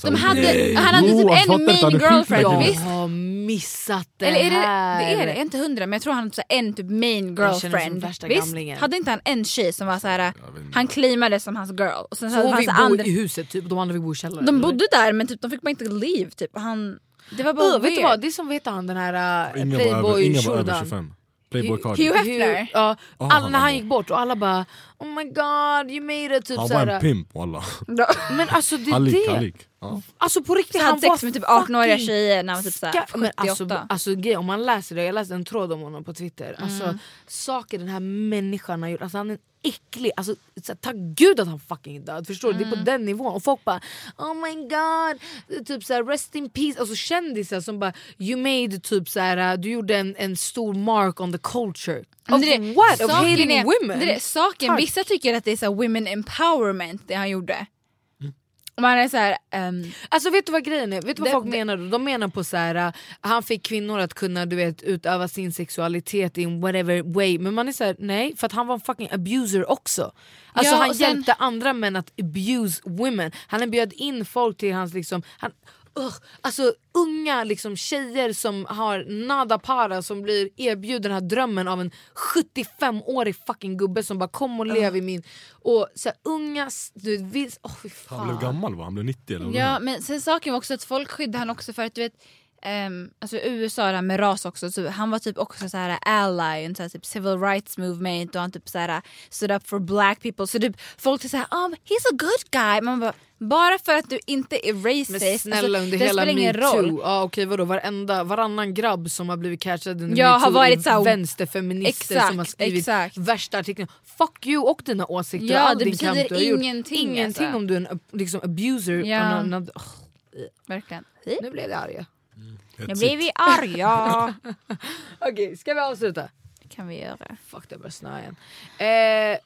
S2: Så
S3: De
S2: här-
S3: hade,
S2: Nej.
S3: han hade
S2: Jo,
S3: typ en main girlfriend,
S1: Jag
S3: visst?
S1: har missat det
S3: Eller är det,
S1: här.
S3: det är det, jag är inte hundra men jag tror han hade så här en typ main girlfriend. Visst?
S1: gamlingen.
S3: Hade inte han en tjej som var så här, han claimade som hans girl. Och sen så
S1: Så hon fick
S3: det
S1: bo
S3: andra,
S1: i huset typ, de andra fick bo i källaren?
S3: de
S1: eller?
S3: bodde där men typ, de fick bara inte leave. Typ. Han, det var bara
S1: Uh, vet du vad, det är som vet han den här uh,
S2: Ingen var över,
S1: playboy
S2: ingen var över
S1: Jordan.
S2: 25. Playboy
S1: Hugh-
S2: Cardi.
S3: Hugh Hefner.
S1: Ja, alla,
S2: han
S1: när han gick bort och alla bara Oh my god you made it typ
S2: Han var en pimp walla.
S1: Men alltså det
S2: Han
S1: är
S2: han
S1: det.
S2: lik. Ja.
S1: Alltså på riktigt han
S3: hade sex
S1: var
S3: med typ 18-åriga
S1: fucking
S3: tjejer när han var typ såhär
S1: ska- men
S3: 78.
S1: alltså, alltså om man läser det, jag läste en tråd om honom på twitter. Alltså,
S3: Mm.
S1: saker den här människan har gjort, alltså, han är äcklig. Alltså, så, här, tack gud att han fucking är död. Förstår du? Det är
S3: Mm.
S1: på den nivån. Och folk bara oh my god, typ så här, rest in peace. Alltså kändisar som bara you made typ så här, du gjorde en, en stor mark on the culture. Of
S3: det är det,
S1: what? Of hating
S3: är,
S1: women?
S3: Det saken,
S1: Tack.
S3: vissa tycker att det är så women empowerment det han gjorde. Man är så här, ehm,
S1: Alltså vet du vad grejen är? Vet du vad
S3: Det-
S1: folk
S3: det-
S1: menar då? De menar på så här, uh, han fick kvinnor att kunna du vet, utöva sin sexualitet in whatever way. Men man är så här, nej för att han var en fucking abuser också. Alltså
S3: Ja,
S1: han
S3: sen-
S1: hjälpte andra män att abuse women. Han bjöd in folk till hans liksom, han, Ugh, alltså unga liksom, tjejer som har nada para som blir erbjuden den här drömmen av en 75-årig fucking gubbe som bara kom och lev i min... Och så här, unga... Du vet, vis, oh, fy fan.
S2: Han blev gammal va? Han blev 90 eller
S3: Ja men sen saken var också att folk skyddade han också för att du vet Um, alltså USA det här med ras också, så han var typ också så här ally and så här, typ civil rights movement och han typ så här stood up for black people. Så typ folk säger såhär oh, he's a good guy. Man bara, bara för att du inte är racist,
S1: Men snälla
S3: alltså, det
S1: hela
S3: spelar ingen roll.
S1: metoo, ja, okej, vadå, varenda, varannan grabb som har blivit catchad under
S3: Ja, har
S1: metoo
S3: varit så här-
S1: vänsterfeminister
S3: Exakt,
S1: som har skrivit
S3: exakt.
S1: värsta artiklar. Fuck you och dina åsikter
S3: Ja,
S1: all
S3: det
S1: din kamp du har gjort.
S3: ingenting, alltså.
S1: om du är en liksom, abuser.
S3: Ja.
S1: another- Åh,
S3: Verkligen.
S1: nu blev jag arg.
S3: Nu blir vi arga.
S1: Okej, ska vi avsluta?
S3: kan vi göra.
S1: Fuck det börjar snöa igen. Eh,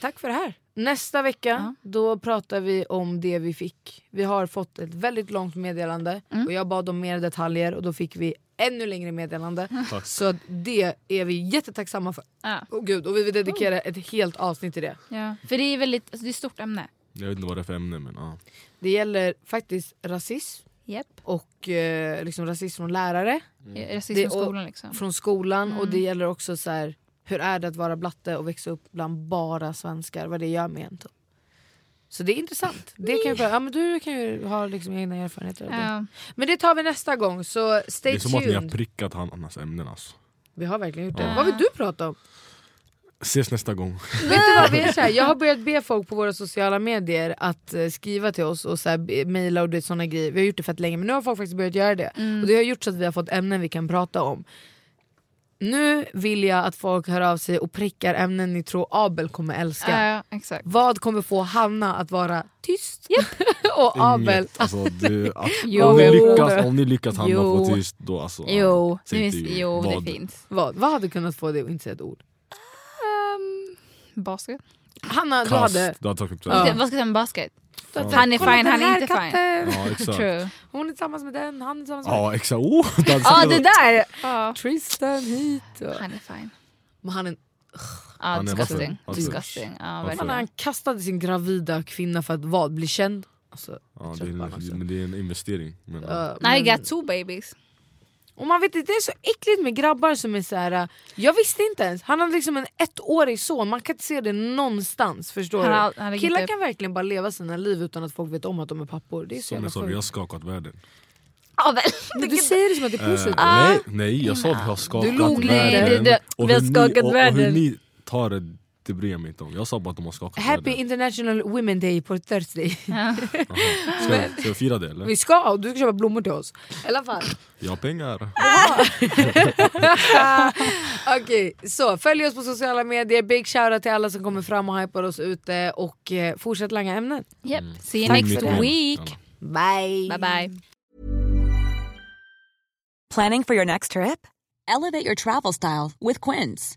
S1: tack för det här. Nästa vecka
S3: Ja.
S1: då pratar vi om det vi fick. Vi har fått ett väldigt långt meddelande
S3: Mm.
S1: och jag bad om mer detaljer och då fick vi ännu längre meddelande. Så att det är vi jättetacksamma för.
S3: Ja.
S1: Oh, gud, och vi vill dedikera ett helt avsnitt till det.
S3: Ja. För det är väldigt, alltså, det är ett stort ämne.
S2: Jag vet inte vad det är för ämne men ja.
S1: Det gäller faktiskt rasism
S3: Yep.
S1: och eh, liksom rasism från lärare,
S3: Rasism
S1: Det-
S3: i
S1: och-
S3: skolan liksom.
S1: från skolan och
S3: Mm.
S1: det gäller också så här, hur är det att vara blatte och växa upp bland bara svenskar, vad det gör med en. Typ. Så det är intressant. Det kan jag, ja, men du kan ju ha liksom egna erfarenheter av det.
S3: Ja.
S1: Men det tar vi nästa gång, så
S2: Det
S1: stay
S2: är som att ni har
S1: tuned.
S2: prickat han- hans ämnen alltså.
S1: Vi har verkligen gjort det.
S3: Ja.
S1: Vad vill du prata om?
S2: Ses nästa gång.
S1: Vet du vad, vi är så här, jag har börjat be folk på våra sociala medier att eh, skriva till oss och så här, mejla och såna grejer. Vi har gjort det fett länge men nu har folk faktiskt börjat göra det.
S3: Mm.
S1: Och det har gjort så att vi har fått ämnen vi kan prata om. Nu vill jag att folk hör av sig och prickar ämnen ni tror Abel kommer älska.
S3: Ja, exakt.
S1: Vad kommer få Hanna att vara tyst? och Abel
S2: Inget, alltså, det, att,
S1: Jo.
S2: om, ni lyckas, om ni lyckas hamna
S1: Jo.
S2: på tyst då alltså.
S3: Jo, det, jo
S2: vad.
S3: det finns.
S1: vad? vad hade kunnat få dig att inte säga ett ord?
S3: Basket.
S1: Hanna, du
S2: Kast,
S1: hade...
S2: du hade tagit
S1: Ja.
S3: Vad ska jag säga om basket? Han är
S1: Kolla
S3: fine, han
S1: den
S3: är inte fine.
S1: katten.
S2: Ja exakt.
S3: True.
S1: Hon är tillsammans med den, han är tillsammans med
S2: Ja exakt. Oh,
S3: Ja det där! Ja.
S1: Tristan hit. Och...
S3: Han är fine.
S1: Men han, är...
S3: Ja,
S2: Han är
S3: disgusting.
S2: varför?
S3: disgusting. Ja,
S2: Varför?
S1: han, kastade sin gravida kvinna för att vad, bli känd. Alltså,
S2: Ja, det, är, men det är en investering. Men,
S1: uh, men-
S3: got two babies.
S1: Och man vet inte, det är så äckligt med grabbar som är så här. uh, Jag visste inte ens, han hade liksom en ettårig son, man kan inte se det någonstans. Förstår
S3: Han
S1: du?
S3: han
S1: Killar
S3: inte-
S1: kan verkligen bara leva sina liv utan att folk vet om att de är pappor. Det är så
S2: Som
S1: jävla
S2: jag sa, vi har skakat världen.
S3: Ja.
S1: Men Du säger det som att det är positivt.
S2: Eh, nej, nej, jag sa att vi har skakat
S1: log lite.
S2: världen. Och
S3: vi har
S2: hur ni-
S3: skakat
S2: och, och
S3: världen.
S2: hur ni tar det, det bryr jag mig inte om. Jag sa bara att de har skakat
S1: Happy international women day på Thursday.
S2: Jaha. Ska, jag- ska jag fira det eller?
S1: Vi ska, och du ska köpa blommor till oss. I alla fall.
S2: Jag har pengar.
S1: Okej, så följ oss på sociala medier. Big shoutout till alla som kommer fram och hypar oss ute. Och eh, fortsätt langa ämnen.
S3: Yep. See you
S1: Tack
S3: next week.
S2: Ja.
S1: Bye!
S3: Bye bye.
S5: Planning for your next trip? Elevate your travel style with Quince.